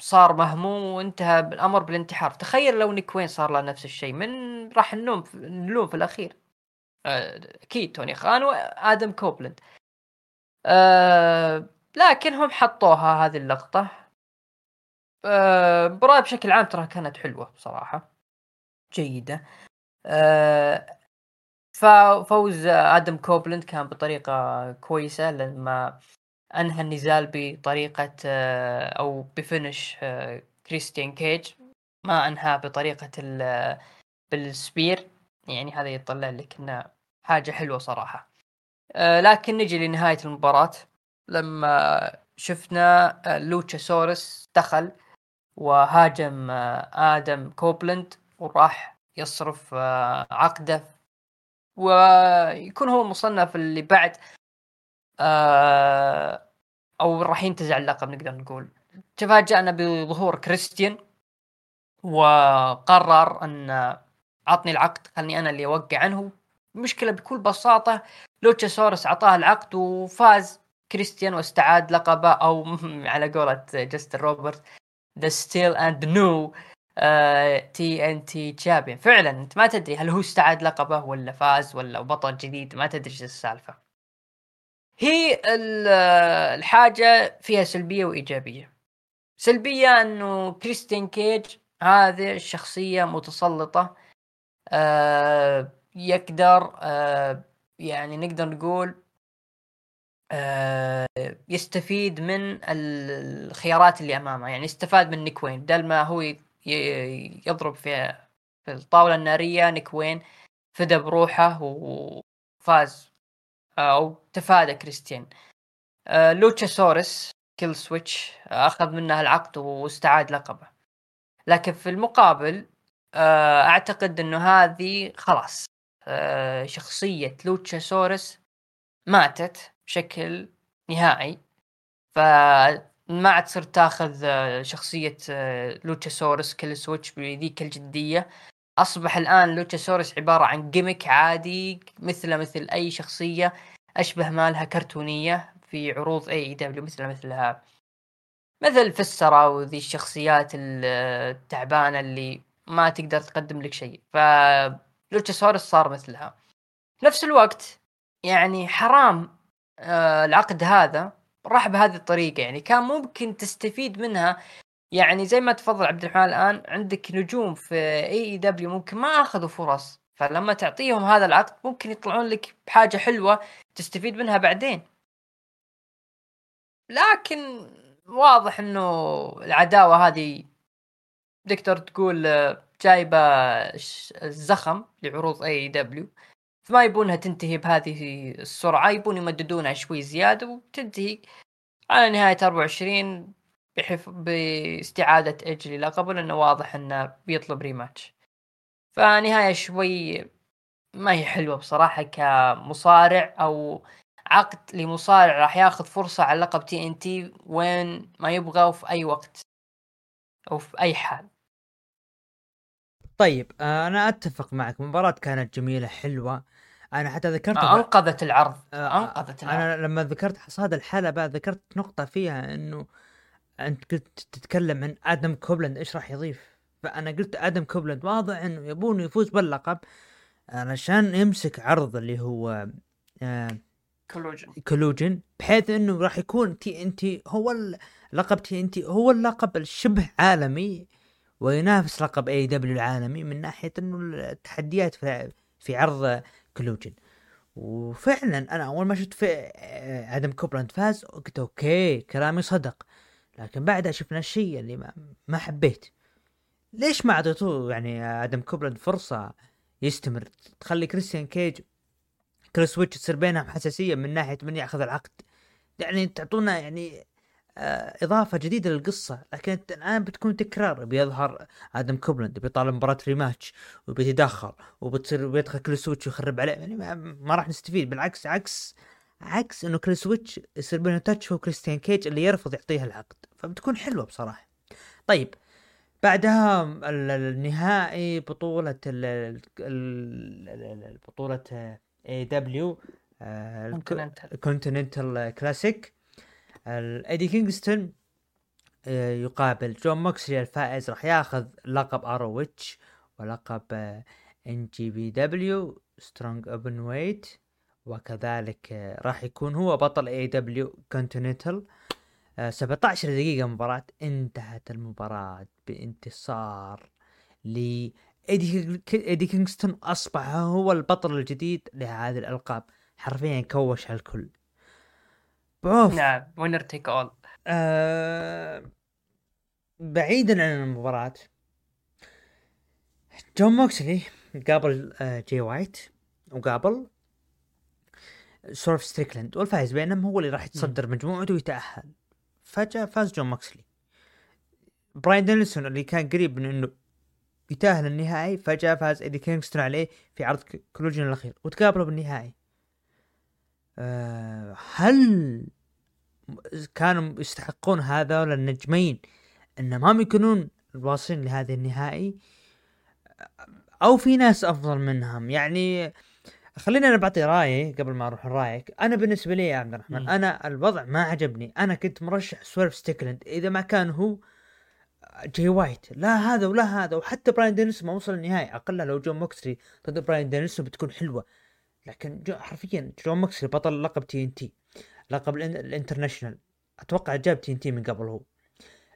صار مهموم وانتهى الامر بالانتحار. تخيل لو نيك وين صار له نفس الشيء. من راح نلوم نلوم في الأخير. آه، أكيد توني خان وآدم كوبلند لكن هم حطوها هذه اللقطة. أه بشكل عام ترى كانت حلوة بصراحة. جيدة. أه ففوز آدم كوبلند كان بطريقة كويسة لما أنهى النزال بطريقة آه، أو ب finish آه، كريستيان كيج. ما أنهى بطريقة بال spear. يعني هذا يطلع لك إنه حاجة حلوة صراحة. آه، لكن نجي لنهاية المباراة. لما شفنا لوتشا سورس دخل. وهاجم آدم كوبلند وراح يصرف عقده. ويكون هو المصنف اللي بعد آه أو راح ينتزع اللقب نقدر نقول. تفاجأنا بظهور كريستيان وقرر أن عطني العقد خلني أنا اللي أوقع عنه. المشكلة بكل بساطة لوتشاسورس اعطاه العقد وفاز كريستيان واستعاد لقبه أو على قولة جاستن روبرت the still and new TNT champion فعلا أنت ما تدري هل هو استعاد لقبه ولا فاز ولا بطل جديد ما تدري إيش السالفة. هي الحاجة فيها سلبية وإيجابية. سلبية أنه كريستين كيج هذه الشخصية متسلطة آه يقدر آه يعني نقدر نقول يستفيد من الخيارات اللي أمامه. يعني استفاد من نيك وين بدل ما هو يضرب في في الطاولة النارية نيك وين فدى بروحه وفاز. أو تفادى كريستيان. آه، لوتشاسورس Killswitch أخذ منها العقد واستعاد لقبه. لكن في المقابل آه، أعتقد إنه هذه خلاص. آه، شخصية لوتشاسورس ماتت. بشكل نهائي. فما عاد صرت تاخذ شخصية لوتشاسورس كيل سويتش بذيك الجدية. أصبح الآن لوتشاسورس عبارة عن gimmick عادي مثل مثل أي شخصية أشبه ما لها كرتونية في عروض AEW مثل مثلها. مثل فسرة وذي الشخصيات التعبانة اللي ما تقدر تقدم لك شيء. ف لوتشاسورس صار مثلها. في نفس الوقت يعني حرام آه العقد هذا راح بهذه الطريقة. يعني كان ممكن تستفيد منها. يعني زي ما تفضل عبد الرحمن الآن عندك نجوم في اي اي دبليو ممكن ما أخذوا فرص فلما تعطيهم هذا العقد ممكن يطلعون لك بحاجة حلوة تستفيد منها بعدين. لكن واضح إنه العداوة هذه تقدر تقول جايبة الزخم لعروض AEW فما يبونها تنتهي بهذه السرعة يبون يمددونها شوي زيادة وتنتهي على نهاية 24 بحف... باستعادة ايج للقبه لأنه واضح إنه بيطلب rematch فنهاية شوي ما هي حلوة بصراحة كمصارع أو عقد لمصارع راح ياخذ فرصة على لقب TNT وين ما يبغى وفي أي وقت أو في أي حال. طيب آه، أنا أتفق معك المباراة كانت جميلة حلوة. أنا حتى ذكرت أنقذت العرض. آه، أنقذت العرض. أنا لما ذكرت حصاد الحلبة ذكرت نقطة فيها إنه أنت كنت تتكلم عن آدم كوبلاند إيش راح يضيف؟ فأنا قلت آدم كوبلاند واضح إنه يبون يفوز باللقب علشان يمسك عرض اللي هو آه Collision Collision بحيث إنه راح يكون TNT هو لقب TNT هو اللقب الشبه عالمي وينافس لقب AEW العالمي من ناحية إنه التحديات في في عرض Collision وفعلا أنا أول ما شفت في آه، آدم كوبلاند فاز قلت okay كلامي صدق. لكن بعدها شفنا الشيء اللي ما, ما حبيت. ليش ما اعطيتوه يعني آدم كوبلاند فرصة يستمر؟ تخلي كريستيان كيج كيل سويتش تصير بينهم حساسية من ناحية من يأخذ العقد. يعني تعطونا يعني إضافة جديدة للقصة لكن الآن بتكون تكرار. بيظهر آدم كوبلاند بيطالب مباراة rematch وبيتدخل وبتصير بيدخل كيل سويتش ويخرب عليه. يعني ما, ما راح نستفيد بالعكس عكس عكس إنه كيل سويتش يصير بينه touch هو كريستيان كيج اللي يرفض يعطيها العقد. فبتكون حلوة بصراحة. طيب بعدها ال- النهائي بطولة بطولة AEW Continental Continental Classic ايدي كينغستون آه، يقابل جون موكسلي الفائز راح ياخذ لقب ROH ولقب ان جي بي دبليو سترونج اوبن ويت وكذلك آه، راح يكون هو بطل AEW Continental 17 دقيقة مباراة انتهت المباراة بانتصار ل ايدي كينغستون أصبح هو البطل الجديد لهذه الألقاب. حرفيا كوش الكل بعوف نعم winner take all آه بعيدا عن المباراة جون موكسلي قابل آه جي وايت وقابل سويرف ستريكلاند والفائز بينهم هو اللي راح يتصدر مجموعته ويتأهل. فجأة فاز جون موكسلي. براين دانيلسون اللي كان قريب من إنه يتأهل النهائي فجأة فاز إيدي كينغستون عليه في عرض ك- Collision الأخير وتقابلوا بالنهائي. هل كانوا يستحقون هذول النجمين؟ انهم يكونون واصلين لهذه النهائي. أو في ناس أفضل منهم. يعني خليني أنا بعطي رأيي قبل ما أروح رايك أنا بالنسبة لي يا عبد الرحمن. أنا الوضع ما عجبني. أنا كنت مرشح سويرف ستريكلاند إذا ما كان هو جي وايت. لا هذا ولا هذا. وحتى براين دانيلسون ما وصل النهائي. اقلها لو جون موكسلي ضد براين دانيلسون بتكون حلوة. لكن جو حرفيا جون موكسلي بطل لقب TNT لقب ال In- International. أتوقع جاب TNT من قبل هو.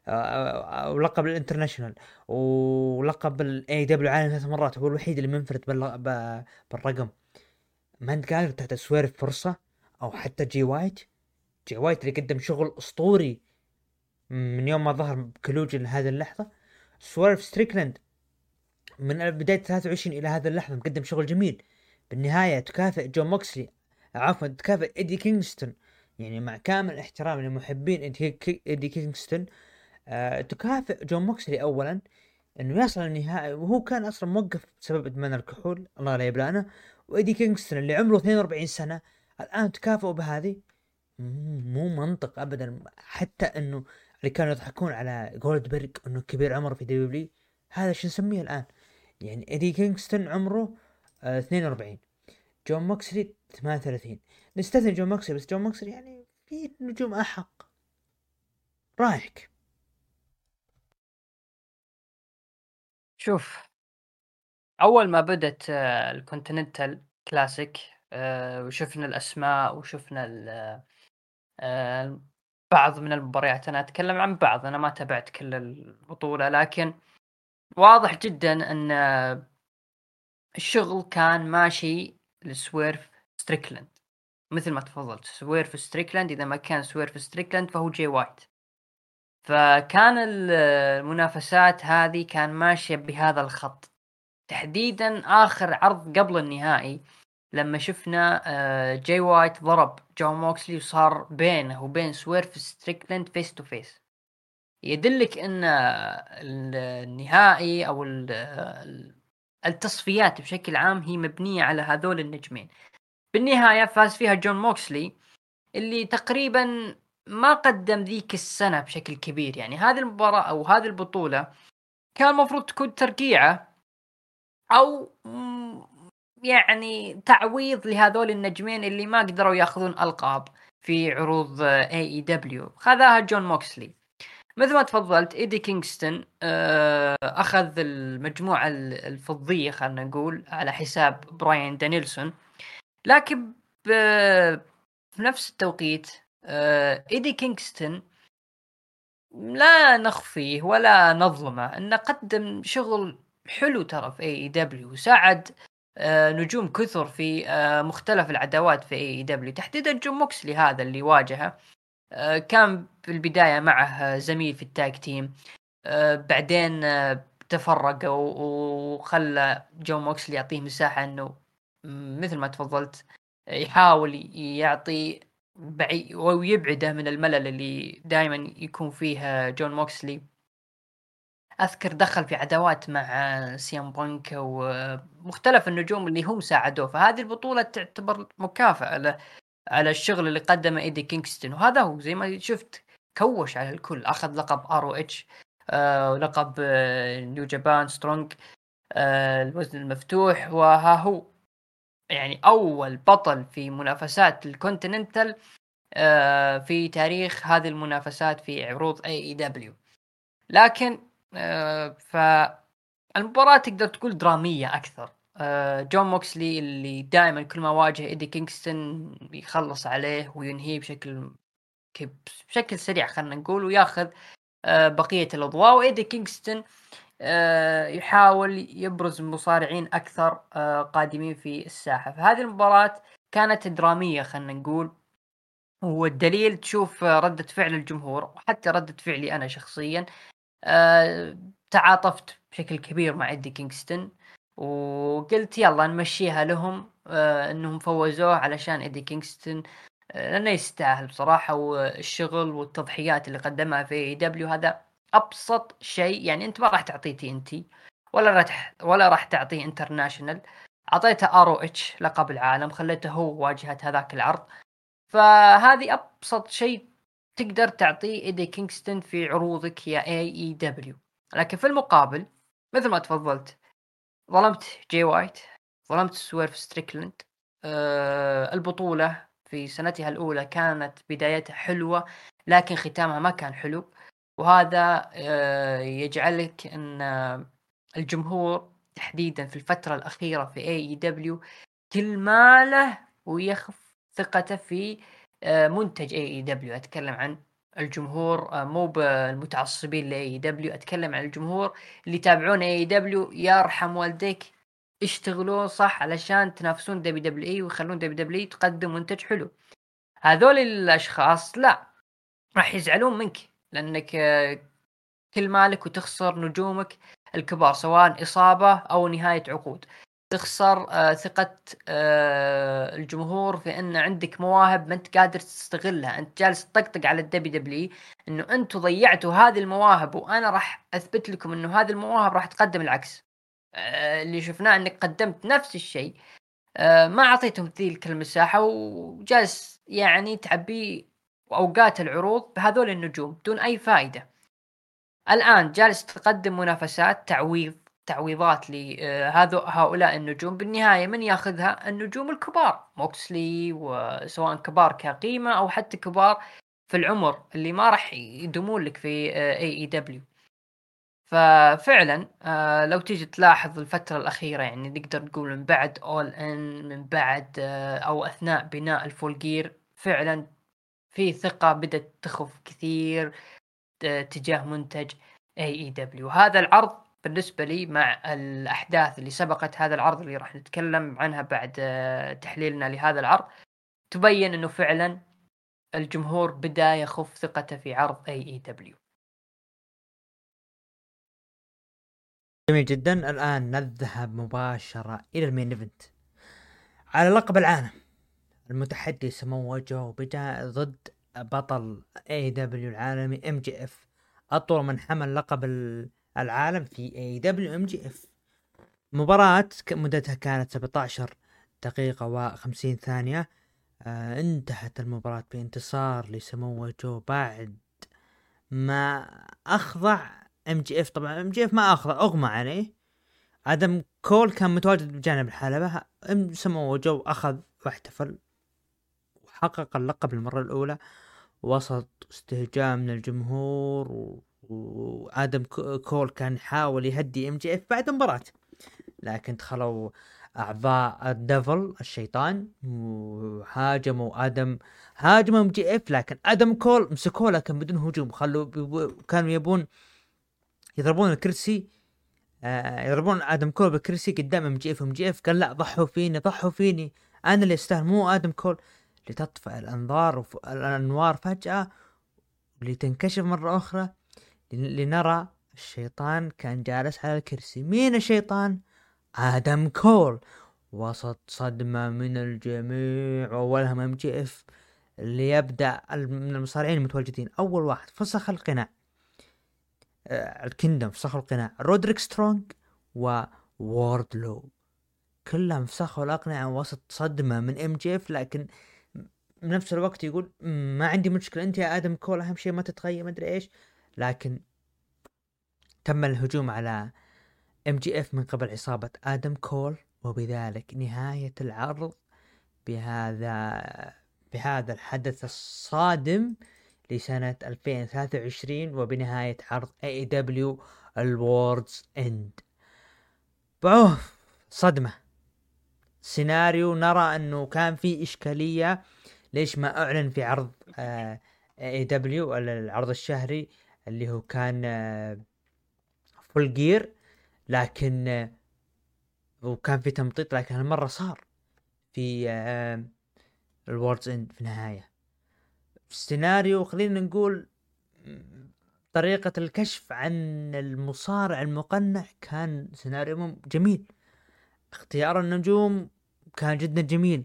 آه، ولقب ال International. ولقب ال AEW عالم ثلاث مرات. هو الوحيد اللي منفرد بالرقم. ما أنت قادر تعطي سويرف فرصة أو حتى جي وايت جي وايت اللي قدم شغل أسطوري من يوم ما ظهر ب Collision لهذه اللحظة. سويرف ستريكلاند من بداية 23 إلى هذه اللحظة مقدم شغل جميل. بالنهاية تكافئ جون موكسلي عفوا تكافئ إيدي كينغستون. يعني مع كامل احترامي لمحبين إيدي كينغستون آه تكافئ جون موكسلي اولا إنه يصل النهائي وهو كان أصلا موقف بسبب إدمان الكحول الله لا يبلانا وإيدي كينغستون اللي عمره 42 سنة الآن تكافئوا بهذه؟ مو منطق ابدا. حتى إنه اللي كانوا يضحكون على جولدبرغ إنه كبير عمر في WWE هذا شو نسميه الآن؟ يعني إيدي كينغستون عمره آه 42 جون موكسلي 38 نستثني جون موكسلي بس جون موكسلي يعني في نجوم أحق. رايك؟ شوف أول ما بدت آه، ال Continental Classic آه، وشفنا الأسماء وشفنا آه، بعض من المباريات. أنا أتكلم عن بعض أنا ما تابعت كل البطولة لكن واضح جدا إن الشغل كان ماشي لسويرف ستريكلاند مثل ما تفضلت. سويرف ستريكلاند إذا ما كان سويرف ستريكلاند فهو جي وايت. فكان ال- المنافسات هذه كان ماشية بهذا الخط. تحديدا آخر عرض قبل النهائي لما شفنا آه، جاي وايت ضرب جون موكسلي وصار بينه وبين سويرف ستريكلاند face to face يدلك إن ال- النهائي أو ال- التصفيات بشكل عام هي مبنية على هذول النجمين. بالنهاية فاز فيها جون موكسلي اللي تقريبا ما قدم ذيك السنة بشكل كبير. يعني هذه المباراة أو هذه البطولة كان المفروض تكون ترقيعة أو يعني تعويض لهذول النجمين اللي ما قدروا ياخذون ألقاب في عروض AEW خذاها جون موكسلي. مثل ما تفضلت؟ إيدي كينغستون آه، أخذ المجموعة ال- الفضية خلينا نقول على حساب براين دانيلسون. لكن في نفس التوقيت آه إيدي كينغستون لا نخفيه ولا نظلمه. إنه قدم شغل حلو ترى في AEW ساعد آه نجوم كثر في مختلف العداوات في AEW تحديدا جون موكسلي هذا اللي واجهه. كان في البداية معه زميل في ال tag team. آه بعدين آه تفرق وخلى جون موكسلي يعطيه مساحة إنه مثل ما تفضلت يحاول يعطي بعيد ويبعده من الملل اللي دائما يكون فيه جون موكسلي. أذكر دخل في عداوات مع سي ام بانك ومختلف النجوم اللي هم ساعدوه. فهذه البطولة تعتبر مكافأة على على الشغل اللي قدمه إيدي كينغستون. وهذا هو زي ما شفت كوش على الكل. أخذ لقب ROH ولقب New Japan Strong الوزن المفتوح. وها هو يعني أول بطل في منافسات ال Continental آه في تاريخ هذه المنافسات في عروض AEW لكن آه فالمباراة تقدر تقول درامية أكثر. آه جون موكسلي اللي دائما كل ما واجه إيدي كينغستون يخلص عليه وينهيه بشكل بشكل سريع خلينا نقول وياخذ آه بقية الأضواء. وإيدي كينغستون آه، يحاول يبرز مصارعين أكثر آه، قادمين في الساحة. فهذه المباراة كانت درامية خلينا نقول. والدليل تشوف ردة فعل الجمهور وحتى ردة فعلي أنا شخصيا آه، تعاطفت بشكل كبير مع إيدي كينغستون. وقلت يلا نمشيها لهم إنهم فوزوه علشان إيدي كينغستون لأنه يستاهل بصراحة والشغل والتضحيات اللي قدمها في AEW هذا أبسط شيء. يعني أنت ما راح تعطيه TNT ولا راح ولا راح تعطيه International أعطيته ROH لقب العالم خليته هو واجهة هذاك العرض. فهذه أبسط شيء تقدر تعطيه إيدي كينغستون في عروضك يا AEW لكن في المقابل مثل ما تفضلت ظلمت جاي وايت ظلمت سويرف ستريكلاند أه البطولة في سنتها الأولى كانت بدايتها حلوة لكن ختامها ما كان حلو. وهذا آه، يجعلك إن الجمهور تحديدا في الفترة الأخيرة في AEW كل ما له ويخف ثقته في آه، منتج اي اي دبليو أتكلم عن الجمهور آه، مو بالمتعصبين ل AEW أتكلم عن الجمهور اللي يتابعون AEW يرحم والديك اشتغلوا صح علشان تنافسون WWE ويخلون WWE تقدم منتج حلو. هذول الأشخاص لا راح يزعلون منك لأنك كل مالك وتخسر نجومك الكبار سواء إصابة أو نهاية عقود. تخسر آه ثقة آه الجمهور في إن عندك مواهب ما أنت قادر تستغلها، أنت جالس تطقطق على الدبي دبليو إنه أنتم ضيعتوا هذه المواهب وأنا راح أثبت لكم إنه هذه المواهب راح تقدم العكس. آه اللي شفناه إنك قدمت نفس الشيء ما أعطيتهم ذيك المساحة وجالس يعني تعبيه واوقات العروض بهذول النجوم بدون أي فائدة. الآن جالس تقدم منافسات تعويض تعويضات لهذا هؤلاء النجوم بالنهاية من ياخذها؟ النجوم الكبار موكسلي وسواء كبار كقيمة أو حتى كبار في العمر اللي ما راح يدومون لك في AEW. ففعلا آه، لو تيجي تلاحظ الفترة الأخيرة يعني نقدر نقول من بعد All In من بعد آه، أو أثناء بناء ال Full Gear فعلا في ثقة بدأت تخف كثير تجاه منتج AEW هذا العرض بالنسبة لي مع الأحداث اللي سبقت هذا العرض اللي راح نتكلم عنها بعد تحليلنا لهذا العرض تبين أنه فعلا الجمهور بدأ يخف ثقته في عرض AEW جميل جدا. الآن نذهب مباشرة إلى ال main event. على لقب العالم المتحدي سمو جو بدا ضد بطل AEW العالمي MJF أطول من حمل لقب العالم في AEW MJF مباراة مدتها كانت 17 دقيقة و50 ثانية. آه انتهت المباراة بانتصار لسمو جو بعد ما أخضع ام جي اف طبعا ام جي اف ما أخضع أغمى عليه. آدم كول كان متواجد بجانب الحلبة. ام سمو جو أخذ واحتفل حقق اللقب للمرة الأولى وسط استهجان من الجمهور. وآدم كول كان يحاول يهدي MJF بعد المباراة لكن دخلوا أعضاء ال Devil الشيطان وهاجموا آدم هاجموا MJF لكن آدم كول مسكوه لكن بدون هجوم. خلوا كانوا يبون يضربون الكرسي آه يضربون آدم كول بالكرسي قدام إم جي إف. إم جي إف قال لا ضحوا فيني ضحوا فيني. أنا اللي استاهل مو آدم كول. لتطفئ الأنظار وف... الأنوار فجأة لتنكشف مرة أخرى. لنرى الشيطان كان جالس على الكرسي. مين الشيطان؟ آدم كول. وسط صدمة من الجميع وأولهم MJF اللي يبدأ من المصارعين المتواجدين. أول واحد فسخ القناع آه، ال Kingdom فسخوا القناع رودريك سترونج ووردلو. كلهم فسخوا الأقنعة وسط صدمة من MJF لكن بنفس الوقت يقول "مم، ما عندي مشكلة. أنت يا آدم كول أهم شيء ما تتغير ما أدري إيش. لكن تم الهجوم على MJF من قبل عصابة آدم كول وبذلك نهاية العرض بهذا بهذا الحدث الصادم لسنة 2023 وبنهاية عرض AEW ال Worlds End بعوف صدمة. سيناريو نرى أنه كان في إشكالية ليش ما أعلن في عرض AEW العرض الشهري اللي هو كان Full Gear لكن آه، وكان في تمطيط لكن هالمرة صار في آه، ال Worlds End في النهاية. سيناريو خلينا نقول طريقة الكشف عن المصارع المقنع كان سيناريو جميل. اختيار النجوم كان جدا جميل.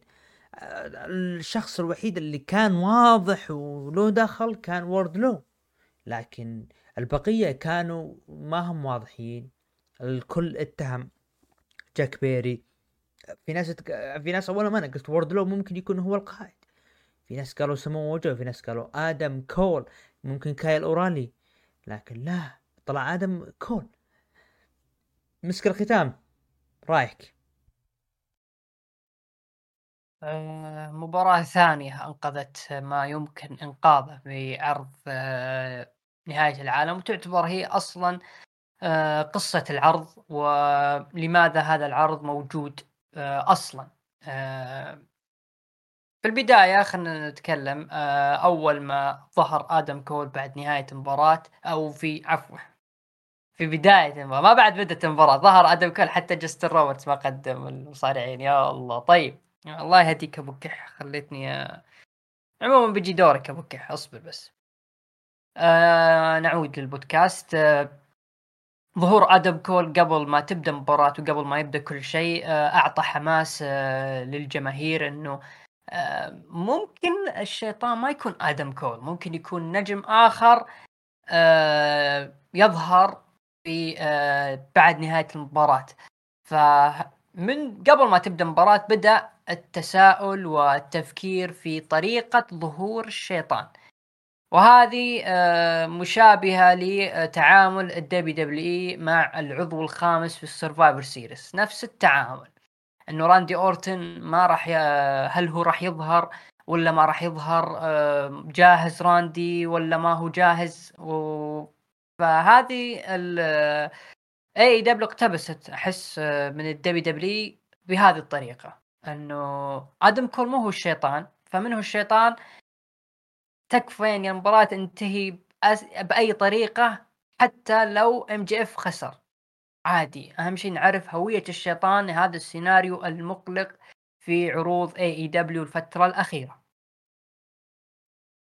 آه، الشخص الوحيد اللي كان واضح وله دخل كان ووردلو لكن البقية كانوا ما هم واضحين. الكل اتهم. جاك بيري. في ناس. في ناس اول ما أنا قلت ووردلو ممكن يكون هو القائد. في ناس قالوا سمو وجو في ناس قالوا آدم كول ممكن كايل أورايلي. لكن لا طلع آدم كول. مسك الختام. رايك مباراة ثانية أنقذت ما يمكن إنقاذه بعرض آه، نهاية العالم وتعتبر هي أصلا آه، قصة العرض ولماذا هذا العرض موجود آه، أصلا. آه، في البداية خلينا نتكلم آه، أول ما ظهر آدم كول بعد نهاية المباراة أو في عفوا في بداية المباراة ما بعد بدأت المباراة ظهر آدم كول حتى جاستن روبرتس ما قدم المصارعين يا الله. طيب الله يهديك أبو كح خليتني آه، عموما بيجي دورك أبو كح أصبر بس. آه نعود للبودكاست. آه ظهور آدم كول قبل ما تبدأ المباراة وقبل ما يبدأ كل شيء آه أعطى حماس آه للجماهير إنه آه ممكن الشيطان ما يكون آدم كول ممكن يكون نجم آخر آه يظهر في آه بعد نهاية المباراة. فمن قبل ما تبدأ المباراة بدأ التساؤل والتفكير في طريقة ظهور الشيطان. وهذه آه، مشابهة لتعامل ال WWE مع العضو الخامس في ال Survivor Series نفس التعامل. إنه راندي أورتن ما راح ي... هل هو راح يظهر ولا ما راح يظهر؟ آه، جاهز راندي ولا ما هو جاهز؟ و... فهذه ال AEW اقتبست أحس آه، من ال WWE بهذه الطريقة. إنه آدم كول مو هو الشيطان. فمن هو الشيطان تكفى ان المباراة تنتهي بأي طريقة حتى لو MJF خسر. عادي. أهم شيء نعرف هوية الشيطان هذا السيناريو المقلق في عروض AEW الفترة الأخيرة.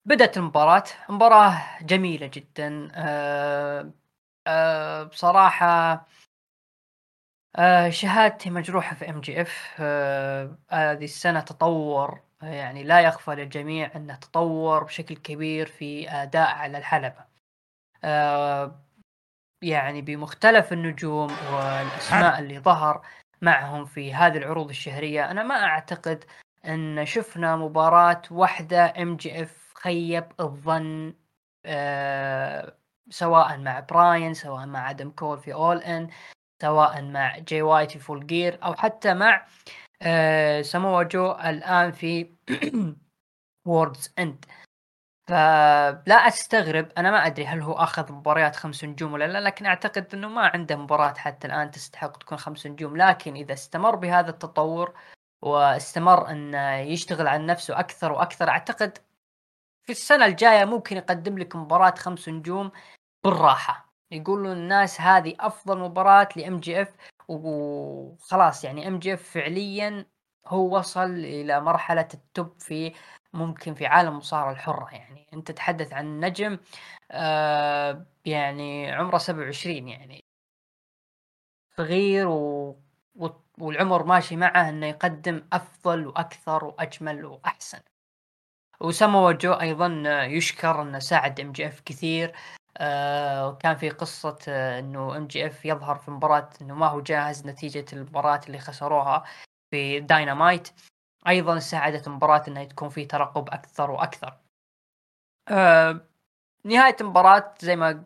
بدأت المباراة. مباراة جميلة جدا. أه أه بصراحة أه شهادتي مجروحة في MJF آه، هذه السنة تطور آه، يعني لا يخفى للجميع انه تطور بشكل كبير في أداء على الحلبة. آه، يعني بمختلف النجوم والأسماء اللي ظهر معهم في هذه العروض الشهرية أنا ما أعتقد أن شفنا مباراة واحدة MJF خيب الظن آه، سواء مع براين سواء مع آدم كول في All In سواء مع جي وايت في Full Gear أو حتى مع آه، جو الآن في Worlds End فلا أستغرب أنا ما أدري هل هو أخذ مباريات خمس نجوم ولا لا لكن أعتقد إنه ما عنده مباراة حتى الآن تستحق تكون خمس نجوم. لكن إذا استمر بهذا التطور واستمر انه يشتغل على نفسه أكثر وأكثر أعتقد في السنة الجاية ممكن يقدم لك مباراة خمس نجوم بالراحة. يقولوا الناس هذه أفضل مباراة ل MJF وخلاص يعني MJF فعليا هو وصل إلى مرحلة ال top في ممكن في عالم المصارعه الحرة يعني. أنت تتحدث عن نجم آه يعني عمره 27 يعني. صغير و... والعمر ماشي معه إنه يقدم أفضل وأكثر وأجمل وأحسن. وسامو جو أيضا يشكر إنه ساعد MJF كثير. آه وكان في قصة آه إنه MJF يظهر في مباراة إنه ما هو جاهز نتيجة المباراة اللي خسروها في داينامايت أيضا ساعدت المباراة إنها تكون في ترقب أكثر وأكثر. آه نهاية المباراة زي ما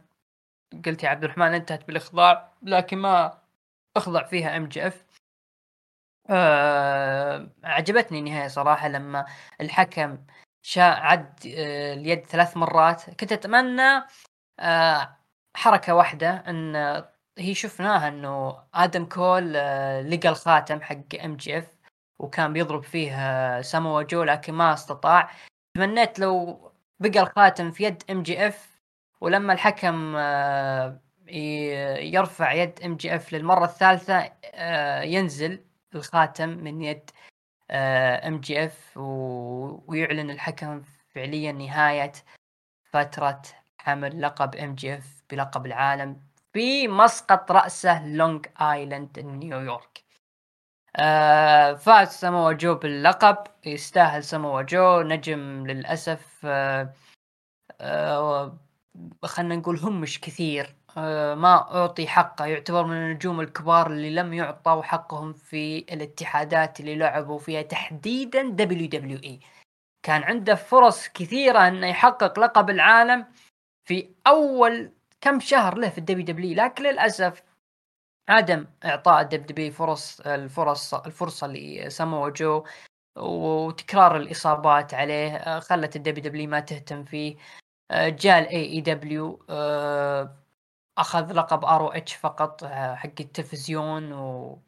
قلت يا عبد الرحمن انتهت بالإخضاع لكن ما أخضع فيها MJF. آه عجبتني النهاية صراحة لما الحكم شاء عد آه اليد ثلاث مرات كنت أتمنى حركة واحدة إن هي شفناها إنه آدم كول آه لقى الخاتم حق MJF وكان بيضرب فيه آه سامو جو لكن ما استطاع. تمنيت لو بقى الخاتم في يد MJF ولما الحكم آه يرفع يد MJF للمرة الثالثة آه ينزل الخاتم من يد MJF ويعلن الحكم فعليا نهاية فترة حمل لقب MJF بلقب العالم في مسقط رأسه لونج ايلاند نيويورك آه فاز سمو جو باللقب يستاهل سمو جو نجم للأسف آه آه خلينا نقول هم مش كثير. آه ما أعطي حقه يعتبر من النجوم الكبار اللي لم يعطوا حقهم في الاتحادات اللي لعبوا فيها تحديدا WWE كان عنده فرص كثيرة إنه يحقق لقب العالم. في أول كم شهر له في ال WWE لكن للأسف عدم إعطاء ال WWE فرص الفرص الفرصة لسامو جو وتكرار الإصابات عليه آه، خلت ال WWE ما تهتم فيه. آه، جاء ال AEW آه، أخذ لقب ROH فقط حق التلفزيون و...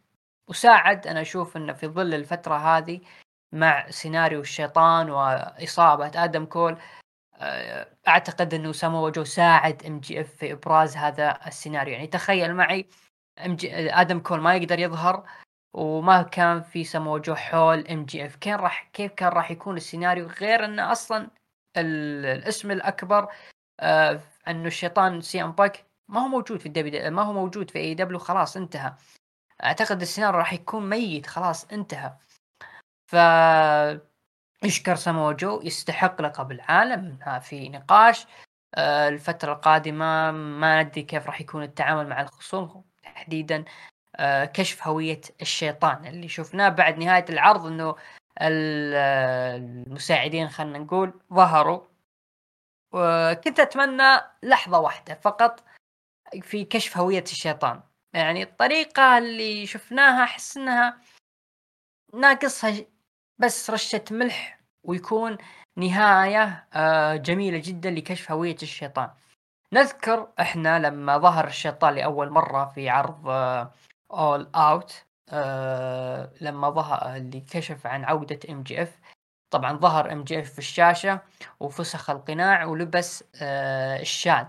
وساعد. أنا أشوف إنه في ظل الفترة هذه مع سيناريو الشيطان وإصابة آدم كول أعتقد إنه سامو جو ساعد MJF في إبراز هذا السيناريو. يعني تخيل معي MJ آدم كول ما يقدر يظهر وما كان في سامو جو حول MJF كان راح كيف كان راح يكون السيناريو غير إنه أصلا الاسم الأكبر آه إنه الشيطان سي إم بانك ما هو موجود في ال W ما هو موجود في AEW خلاص انتهى. أعتقد السيناريو راح يكون ميت خلاص انتهى. ف يشكر سامو جو يستحق لقب العالم. في نقاش آه، الفترة القادمة ما ندري كيف راح يكون التعامل مع الخصوم تحديدا آه، كشف هوية الشيطان. اللي شفناه بعد نهاية العرض إنه المساعدين خلينا نقول ظهروا. وكنت أتمنى لحظة واحدة فقط في كشف هوية الشيطان. يعني الطريقة اللي شفناها احس انها ناقصها بس رشة ملح ويكون نهاية آه، جميلة جدا لكشف هوية الشيطان. نذكر إحنا لما ظهر الشيطان لأول مرة في عرض All آه، Out آه، لما ظهر اللي كشف عن عودة MJF طبعا ظهر MJF في الشاشة وفسخ القناع ولبس الشال.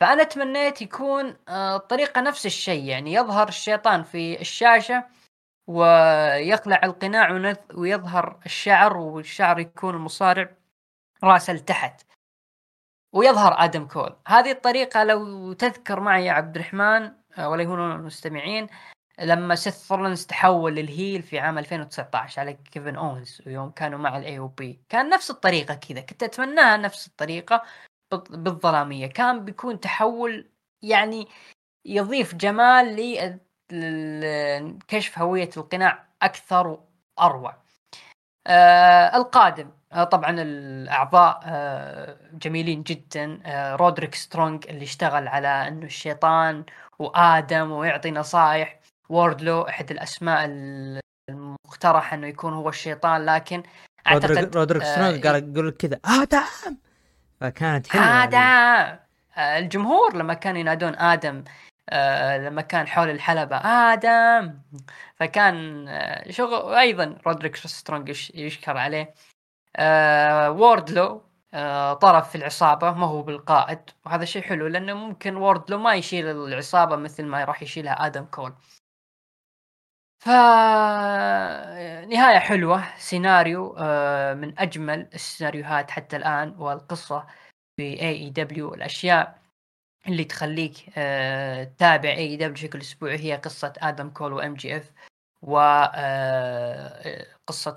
فأنا تمنيت يكون الطريقة نفس الشيء يعني يظهر الشيطان في الشاشة ويخلع القناع ويظهر الشعر والشعر يكون المصارع راسه لتحت. ويظهر آدم كول. هذه الطريقة لو تذكر معي يا عبد الرحمن آه، ولا يهون المستمعين لما سيث رولنز تحول لل heel في عام 2019 على كيفن أوينز ويوم كانوا مع ال AOP كان نفس الطريقة كذا كنت أتمناها نفس الطريقة بالظلامية. كان بيكون تحول يعني يضيف جمال كشف هوية القناع أكثر وأروع. آه القادم آه طبعا الأعضاء آه جميلين جدا آه رودريك سترونج اللي اشتغل على إنه الشيطان وآدم ويعطي نصائح ووردلو أحد الأسماء المقترحة إنه يكون هو الشيطان لكن أعتقد رودريك, رودريك سترونج قال يقول كذا آدم فكانت حلوة يعني. آدم آه، الجمهور لما كانوا ينادون آدم آه، لما كان حول الحلبة. آدم. فكان آه، شغل أيضا رودريك سترونج يش- يشكر عليه. آه، ووردلو طرف في العصابة ما هو بالقائد. وهذا شيء حلو لأنه ممكن ووردلو ما يشيل العصابة مثل ما راح يشيلها آدم كول. ف نهاية حلوة. سيناريو من أجمل السيناريوهات حتى الآن والقصة في AEW الأشياء اللي تخليك آه، تتابع AEW بشكل أسبوعي هي قصة آدم كول و MJF وقصة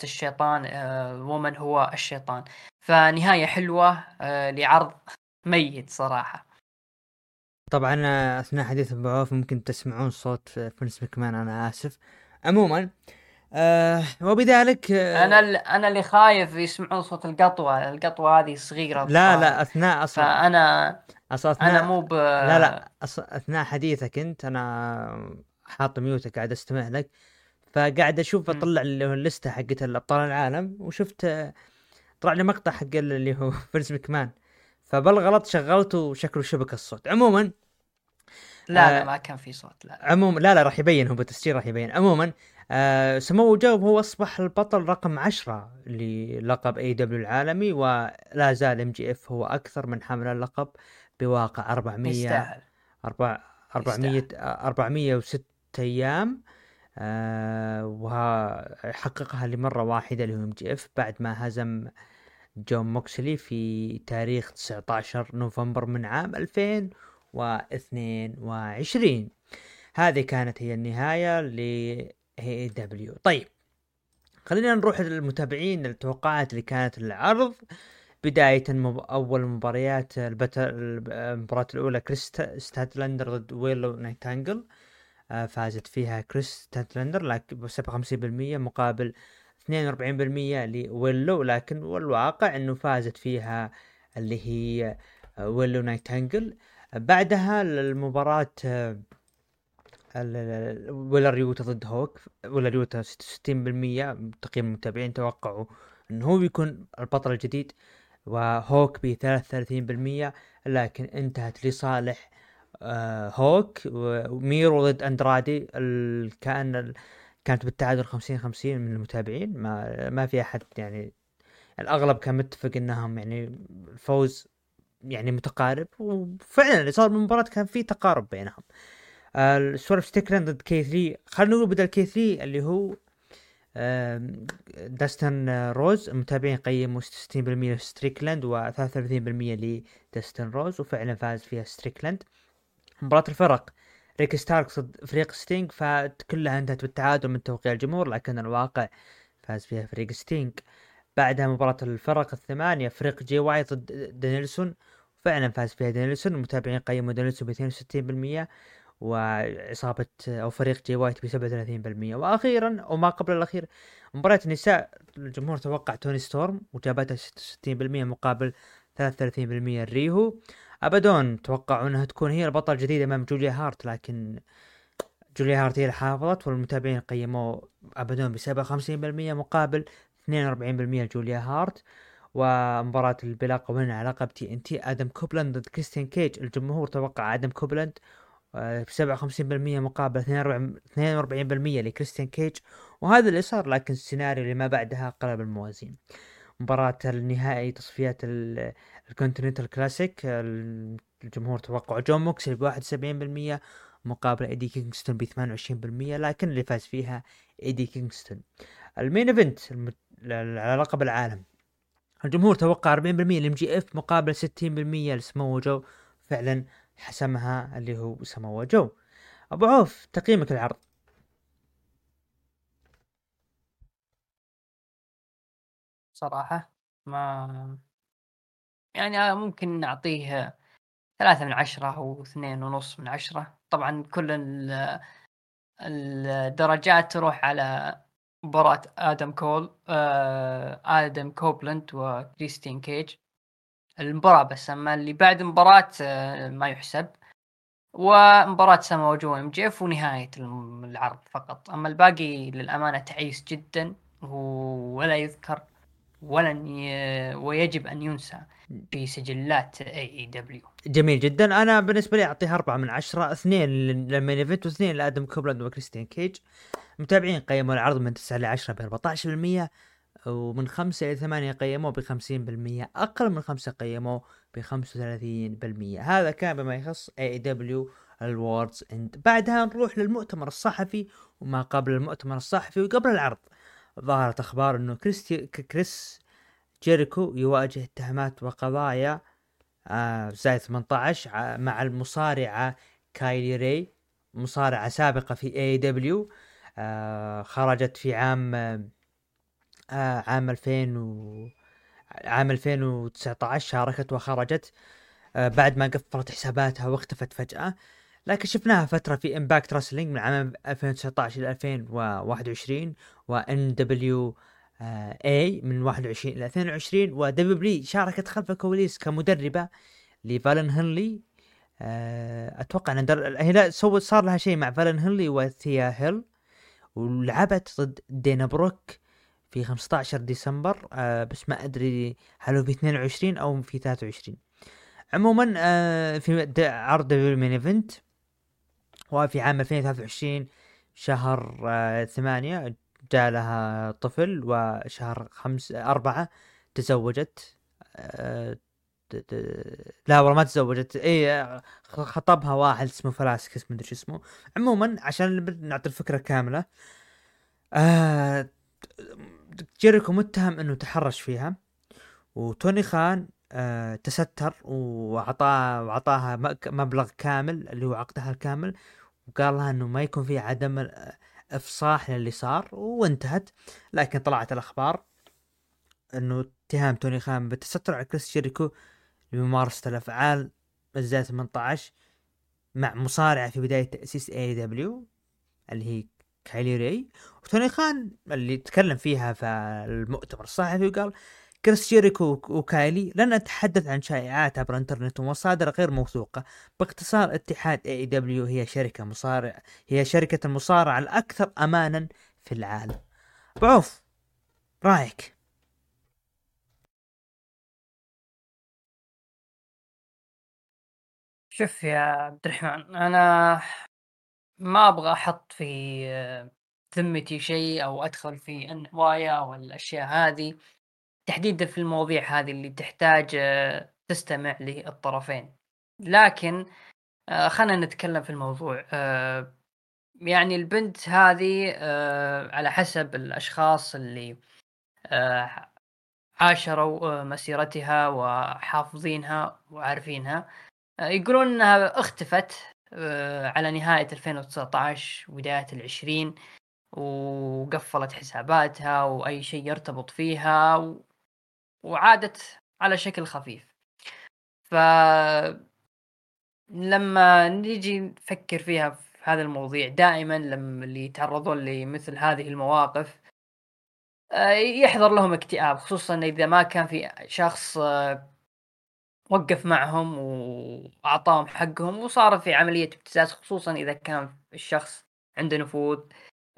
الشيطان آه، ومن هو الشيطان. فنهاية حلوة آه، لعرض ميت صراحة. طبعا آه، أثناء حديث أبو عوف ممكن تسمعون صوت آه، فينس مكمان أنا آسف. عموما آه وبذلك آه أنا ال- أنا اللي خايف يسمعون صوت القطوة. القطوة هذه صغيرة لا. لا أثناء أصلا. فأنا أصلا أثناء أنا مو ب لا لا أص... أثناء حديثك أنت أنا حاط mute ك قاعد أستمع لك فقاعد أشوف. أطلع اللي هو اللسته حقت الأبطال العالم وشفت آه، طلع لي مقطع حق اللي هو فينس مكمان. فبالغلط شغلته وشكله شبك الصوت. عموما لا آه، لا ما كان في صوت لا. عموما لا لا راح يبين هو بالتسجيل راح يبين. عموما آه سمو جو هو أصبح البطل رقم عشرة للقب AEW العالمي ولا زال MJF هو أكثر من حامل اللقب. بواقع 400 يستاهل. أربع 400 406 أيام. آه وحققها لمرة واحدة اللي هو MJF. بعد ما هزم جون موكسلي في تاريخ 19 نوفمبر من عام 2022 هذه كانت هي النهاية ل AEW طيب خلينا نروح للمتابعين التوقعات اللي كانت للعرض. بداية مب... أول مباريات البت... المباراة الأولى كريس ستاتلاندر ضد ويلو نايتنجيل. آه، فازت فيها كريس ستاتلاندر لكن ب 57% مقابل 42% لويلو. لكن والواقع إنه فازت فيها اللي هي آه، ويلو نايتانجل. بعدها المباراة آه، ال- ال- ويلر يوتا ضد هوك. ويلر يوتا 66% تقييم المتابعين توقعوا إنه هو بيكون البطل الجديد. وهوك ب 33% لكن انتهت لصالح آه، هوك وميرو ضد أندرادي كأن كانت بالتعادل 50 50 من المتابعين. ما ما في أحد يعني الأغلب كان متفق إنهم يعني الفوز يعني متقارب وفعلا اللي صار بالمباراة كان في تقارب بينهم. آه، سويرف ستريكلاند ضد كيث لي خلينا نقول بدل كيث لي اللي هو داستن روز المتابعين قيموا 60% لستريكلاند و 33% لداستن روز وفعلا فاز فيها ستريكلاند. مباراة الفرق ريكي ستاركس ضد فريق ستينج فكلها انتهت بالتعادل من توقع الجمهور لكن الواقع فاز فيها فريق ستينج بعدها مباراة الفرق الثمانية فريق جاي وايت ضد دانيلسون فعلا فاز فيها دانيلسون. المتابعين قيموا دانيلسون ب 62% وعصابة أو فريق جاي وايت ب 37% وأخيرا وما قبل الأخير مباراة النساء الجمهور توقع توني ستورم وجابتها 66% مقابل 33% لريهو أبدون توقعوا أنها تكون هي البطل الجديد أمام جوليا هارت لكن جوليا هارت هي اللي حافظت والمتابعين قيموا أبدون ب 57% مقابل 42% لجوليا هارت. ومباراة البلا قوانين على لقب TNT آدم كوبلاند ضد كريستيان كيج. الجمهور توقع آدم كوبلاند ب 57% مقابل 42% لكريستيان كيج. وهذا اللي صار لكن السيناريو اللي ما بعدها قلب الموازين. مباراة النهائي تصفيات ال Continental Classic الجمهور توقع جون موكسلي ب 71% مقابل إيدي كينغستون ب 28% لكن اللي فاز فيها إيدي كينغستون. ال main event. على لقب العالم. الجمهور توقع 40% ل MJF مقابل 60% لسمو جو فعلا حسمها اللي هو سمو جو. أبو عوف تقييمك العرض صراحة ما يعني ممكن نعطيه ثلاثة من عشرة أو اثنين ونص من عشرة. طبعا كل ال- الدرجات تروح على مباراة آدم كول آه، آدم كوبلند وكريستين كيج. المباراة بس أما اللي بعد مباراة آه، ما يحسب. ومباراة سمو جو MJF ونهاية العرض فقط. أما الباقي للأمانة تعيس جدا ولا يذكر ولن ي... ويجب أن ينسى في سجلات AEW جميل جدا. أنا بالنسبة لي اعطيها أربعة من عشرة اثنين لل main event واثنين لآدم كوبلاند وكريستيان كيج. متابعين قيموا العرض من 9 ل 10 ب 14% ومن 5 إلى 8 قيموه ب 50% أقل من 5 قيموه ب 35% هذا كان بما يخص AEW Worlds End بعدها نروح للمؤتمر الصحفي وما قبل المؤتمر الصحفي وقبل العرض. ظهرت أخبار إنه كريستي كريس جيريكو يواجه اتهامات وقضايا آه زائد 18 مع المصارعة كايلي ري مصارعة سابقة في AEW آه خرجت في عام عام 2000 و عام 2019 شاركت وخرجت. آه بعد ما قفلت حساباتها واختفت فجأة. لكن شفناها فترة في Impact Wrestling من عام 2019 إلى 2021 و NWA من 21 إلى 22 و WWE شاركت خلف الكواليس كمدربة لفالن هنلي. آه، أتوقع إن هنا سوت صار لها شيء مع فالن هنلي وثيا هيل ولعبت ضد دانا بروك. في 15 ديسمبر آه بس ما أدري هل هو في 22 أو في 23 عموما آه في عرض WWE Main Event وفي عام 2023 شهر آه ثمانية جاء لها طفل وشهر خمس أربعة تزوجت آه لا والله ما تزوجت إي خطبها واحد اسمه فلاسكس مدري شو اسمه. عموما عشان نعطي الفكرة كاملة آه جيريكو متهم إنه تحرش فيها وتوني خان آه تستر واعطاه واعطاها مبلغ كامل اللي هو عقدها الكامل وقال لها إنه ما يكون في عدم إفصاح للي صار وانتهت. لكن طلعت الأخبار إنه اتهام توني خان بالتستر على كريس جيريكو لممارسة الأفعال الزائد 18 مع مصارعة في بداية تأسيس AEW اللي هي كايلي ري وتوني خان اللي تكلم فيها في المؤتمر. الصحفي وقال كريس جيريكو وكايلي لن اتحدث عن شائعات عبر الإنترنت ومصادر غير موثوقة. باختصار اتحاد AEW هي شركة مصارع هي شركة المصارعة الأكثر امانا في العالم. أبو عوف رايك؟ شوف يا عبد الرحمن أنا ما أبغى أحط في ذمتي شيء أو أدخل في النوايا أو الأشياء هذه. تحديدا في المواضيع هذه اللي تحتاج آه، تستمع للطرفين. لكن آه، خلينا نتكلم في الموضوع. آه، يعني البنت هذه على حسب الأشخاص اللي عاشروا مسيرتها وحافظينها وعارفينها يقولون إنها اختفت. آه، على نهاية 2019 وبداية العشرين وقفلت حساباتها وأي شيء يرتبط فيها و... وعادت على شكل خفيف. ف لما نيجي نفكر فيها في هذا المواضيع دائما لما اللي يتعرضون لمثل هذه المواقف آه، يحضر لهم اكتئاب خصوصا إذا ما كان في شخص آه، وقف معهم واعطاهم حقهم وصار في عملية ابتزاز خصوصا إذا كان الشخص عنده نفوذ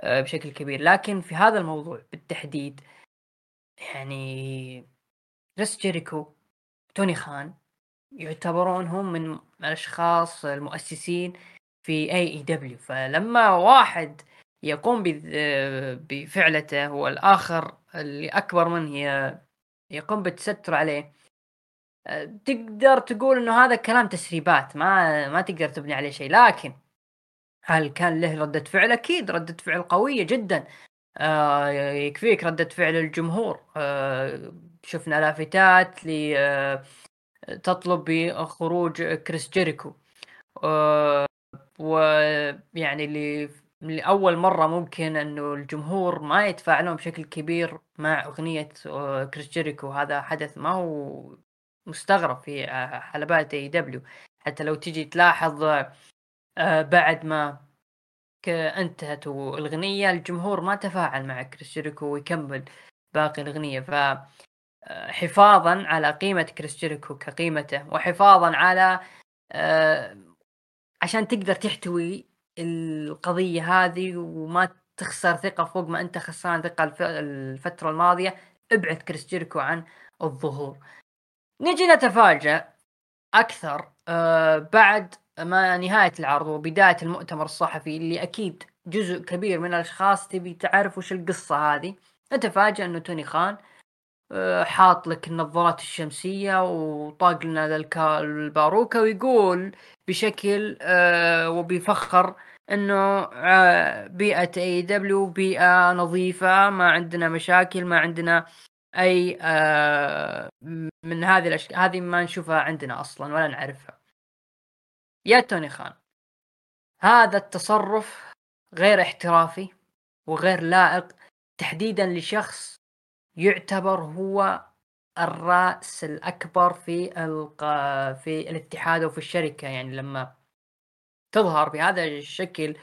آه، بشكل كبير. لكن في هذا الموضوع بالتحديد يعني كريس جيريكو توني خان يعتبرون هم من الأشخاص المؤسسين في AEW فلما واحد يقوم بفعلته والاخر اللي أكبر منه يقوم بالتستر عليه تقدر تقول إنه هذا كلام تسريبات ما ما تقدر تبني عليه شيء. لكن هل كان له ردة فعل؟ أكيد ردة فعل قوية جدا. آه يكفيك ردة فعل الجمهور. آه شفنا لافتات ل آه تطلب بخروج كريس جيريكو. آه ويعني اللي لأول مرة ممكن أنه الجمهور ما يتفاعلون بشكل كبير مع أغنية آه، كريس جيريكو. هذا حدث ما هو مستغرب في آه، حلبات AEW حتى لو تجي تلاحظ آه، بعد ما انتهت الأغنية الجمهور ما تفاعل مع كريس جيريكو ويكمل باقي الأغنية. ف آه، حفاظا على قيمة كريس جيريكو كقيمته وحفاظا على عشان تقدر تحتوي القضية هذه وما تخسر ثقة فوق ما أنت خسران ثقة الفترة الماضية ابعد كريس جيريكو عن الظهور. نجي نتفاجأ أكثر آه بعد ما نهاية العرض وبداية المؤتمر الصحفي اللي أكيد جزء كبير من الأشخاص تبي تعرف وش القصة هذه. نتفاجأ إنه توني خان آه، حاط لك النظارات الشمسية وطاق لنا الباروكة ويقول بشكل آه، وبفخر إنه بيئة اي دبليو بيئة نظيفة ما عندنا مشاكل ما عندنا أي من هذه الاشياء هذه ما نشوفها عندنا أصلا ولا نعرفها. يا توني خان هذا التصرف غير احترافي وغير لائق تحديدا لشخص يعتبر هو الرأس الأكبر في الق... في الاتحاد وفي الشركة. يعني لما تظهر بهذا الشكل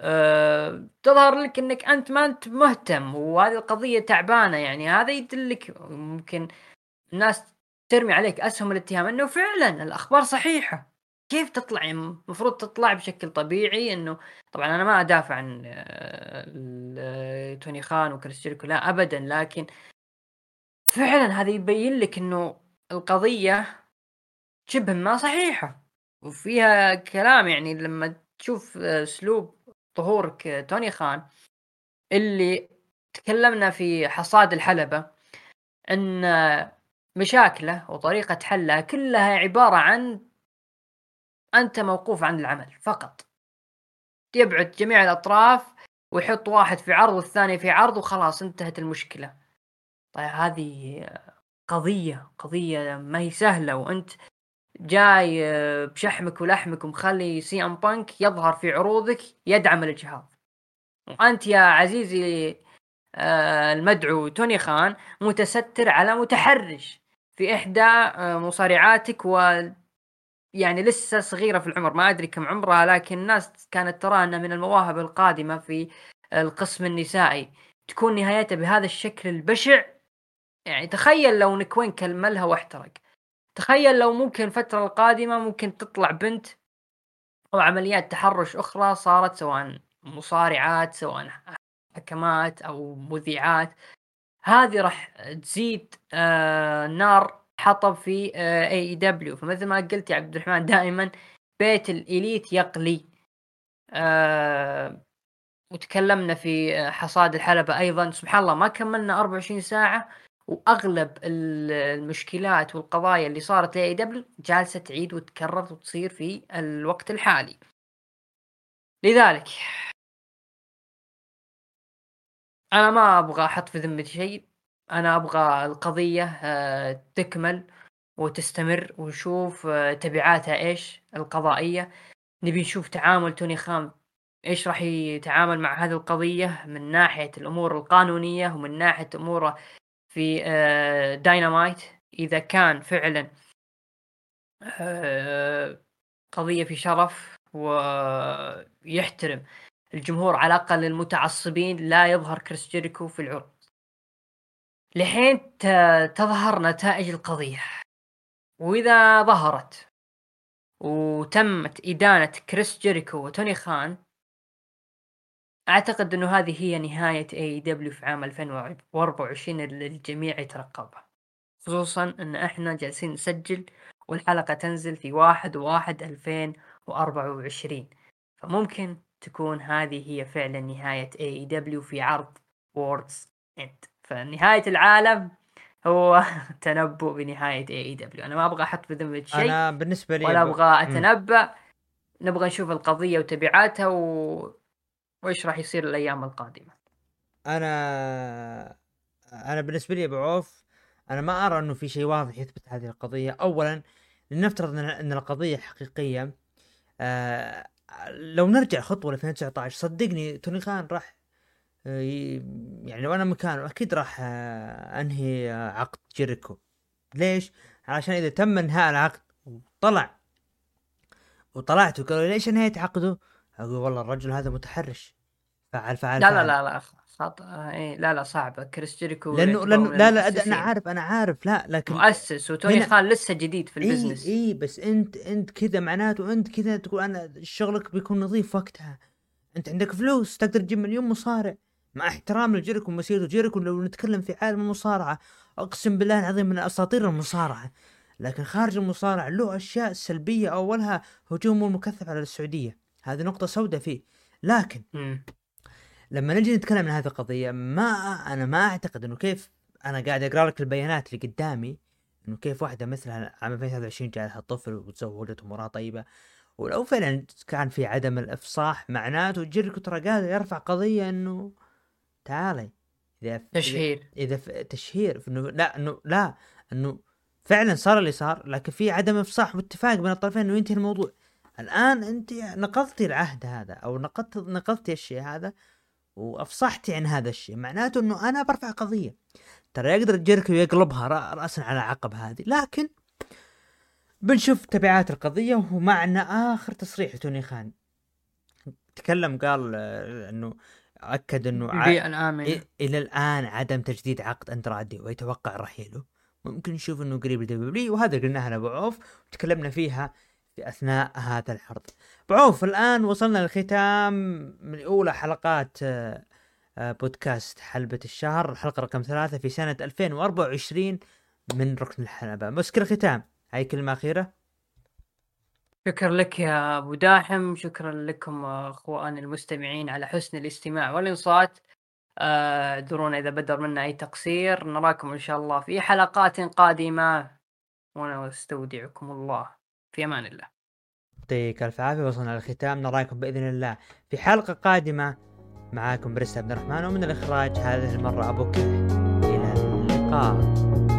أه... تظهر لك إنك أنت ما أنت مهتم وهذه القضية تعبانة يعني. هذا يدلك ممكن الناس ترمي عليك أسهم الاتهام إنه فعلا الأخبار صحيحة. كيف تطلع؟ المفروض تطلع بشكل طبيعي إنه طبعا أنا ما أدافع عن آه، توني خان وكريس لا ابدا لكن فعلا هذا يبين لك إنه القضية شبه ما صحيحة. وفيها كلام يعني لما تشوف أسلوب ظهور توني خان اللي تكلمنا في حصاد الحلبة إن مشاكله وطريقة حلها كلها عبارة عن أنت موقوف عن العمل فقط. يبعد جميع الأطراف ويحط واحد في عرض والثاني في عرض وخلاص انتهت المشكلة. طيب هذه قضية قضية ما هي سهلة وأنت جاي بشحمك ولحمك ومخلي سي إم بانك يظهر في عروضك يدعم الاجهاض وانت يا عزيزي آه، المدعو توني خان متستر على متحرش في إحدى آه، مصارعاتك و يعني لسه صغيرة في العمر. ما أدري كم عمرها لكن الناس كانت ترى أنها من المواهب القادمة في القسم النسائي. تكون نهايتها بهذا الشكل البشع. يعني تخيل لو نكوين كملها واحترق. تخيل لو ممكن الفترة القادمة ممكن تطلع بنت أو عمليات تحرش أخرى صارت سواء مصارعات سواء حكمات أو مذيعات. هذه راح تزيد آه نار حطب في AEW فمثل ما قلت يا عبد الرحمن دائما بيت الإليت يقلي. آه وتكلمنا في حصاد الحلبة أيضا. سبحان الله ما كملنا 24 ساعة. وأغلب المشكلات والقضايا اللي صارت لأي دبليو جالسة تعيد وتكرر وتصير في الوقت الحالي. لذلك أنا ما أبغى أحط في ذمتي شيء. أنا أبغى القضية آه، تكمل وتستمر ونشوف آه، تبعاتها إيش القضائية. نبي نشوف تعامل توني خان إيش راح يتعامل مع هذه القضية من ناحية الأمور القانونية ومن ناحية أموره في داينامايت آه، إذا كان فعلا قضية في شرف ويحترم الجمهور على الأقل المتعصبين لا يظهر كريس جيريكو في العرض. لحين تظهر نتائج القضية. وإذا ظهرت وتمت إدانة كريس جيريكو وتوني خان أعتقد أنه هذه هي نهاية AEW في عام 2024 اللي الجميع يترقبها خصوصا أن إحنا جالسين نسجل والحلقة تنزل في واحد واحد 2024 فممكن تكون هذه هي فعلا نهاية AEW في عرض Worlds End فنهاية العالم هو تنبؤ بنهاية AEW أنا ما أبغى أحط في ذمه شيء أنا بالنسبة لي ولا أبغى أتنبأ. نبغى نشوف القضية وتبعاتها و... وإيش راح يصير الأيام القادمة أنا أنا بالنسبة لي أبو عوف أنا ما أرى إنه في شيء واضح يثبت هذه القضية اولا لنفترض إن القضية حقيقية آه لو نرجع خطوة ل 2019 صدقني توني خان راح آه، يعني لو أنا مكانه أكيد راح آه، أنهي آه، عقد جيريكو ليش؟ عشان إذا تم إنهاء العقد وطلع وطلعت وقالوا ليش أنهيت عقده؟ أقول والله الرجل هذا متحرش. فعل فعل لا لا لا لا خط... إيه لا لا صعبه كريس جيريكو لأنه لأنه لا لا أنا عارف أنا عارف. لا لكن مؤسس وتوني خان لسه جديد في ال business. اي إي بس أنت أنت كذا معناته أنت كذا تقول أنا شغلك بيكون نظيف وقتها. أنت عندك فلوس تقدر تجيب مليون مصارع. مع احترام لجيريكو ومسيرته. جيريكو لو نتكلم في عالم المصارعة أقسم بالله العظيم من أساطير المصارعة. لكن خارج المصارعة له أشياء سلبية أولها هجومه المكثف على السعودية. هذه نقطة سوداء فيه. لكن مم. لما نجي نتكلم عن هذه القضية ما أنا ما أعتقد إنه كيف أنا قاعد أقرأ لك البيانات اللي قدامي إنه كيف واحدة مثلا عام 2023 جاء لها طفل وتزوجت امورها طيبة. ولو فعلا كان في عدم الإفصاح معناته جيريكو ترى قادر يرفع قضية إنه تعالي. إذا تشهير. اذا ف- تشهير. إنه لا إنه لا إنه فعلا صار اللي صار لكن في عدم إفصاح واتفاق بين الطرفين انه ينتهي الموضوع. الآن أنت نقضتي العهد هذا أو نقضت نقضتي الشيء هذا وأفصحتي عن هذا الشيء. معناته إنه أنا برفع قضية. ترى يقدر جيركو يقلبها رأ- راسا على عقب هذه. لكن بنشوف تبعات القضية ومعنا آخر تصريح لتوني خان. تكلم قال آه، إنه أكد إنه ع- إ- إلى الآن عدم تجديد عقد اندرادي ويتوقع رحيله. ممكن نشوف إنه قريب لدبليو وهذا قلناها لأبو عوف وتكلمنا فيها في أثناء هذا العرض. ابو عوف الآن وصلنا للختام من أولى حلقات آه، آه، بودكاست حلبة الشهر. الحلقة رقم ثلاثة في سنة 2024 من ركن الحلبة. مسك الختام. هاي كلمة أخيرة. شكرا لك يا أبو داحم. شكرا لكم أخواني المستمعين على حسن الاستماع والإنصات. آه، اعذرونا إذا بدر منا أي تقصير. نراكم إن شاء الله في حلقات قادمة. وأنا استودعكم الله. في أمان الله. يعطيك ألف عافية وصلنا للختام. نراكم بإذن الله في حلقة قادمة. معاكم بريس عبد الرحمن ومن الإخراج هذه المرة أبو كيح إلى اللقاء.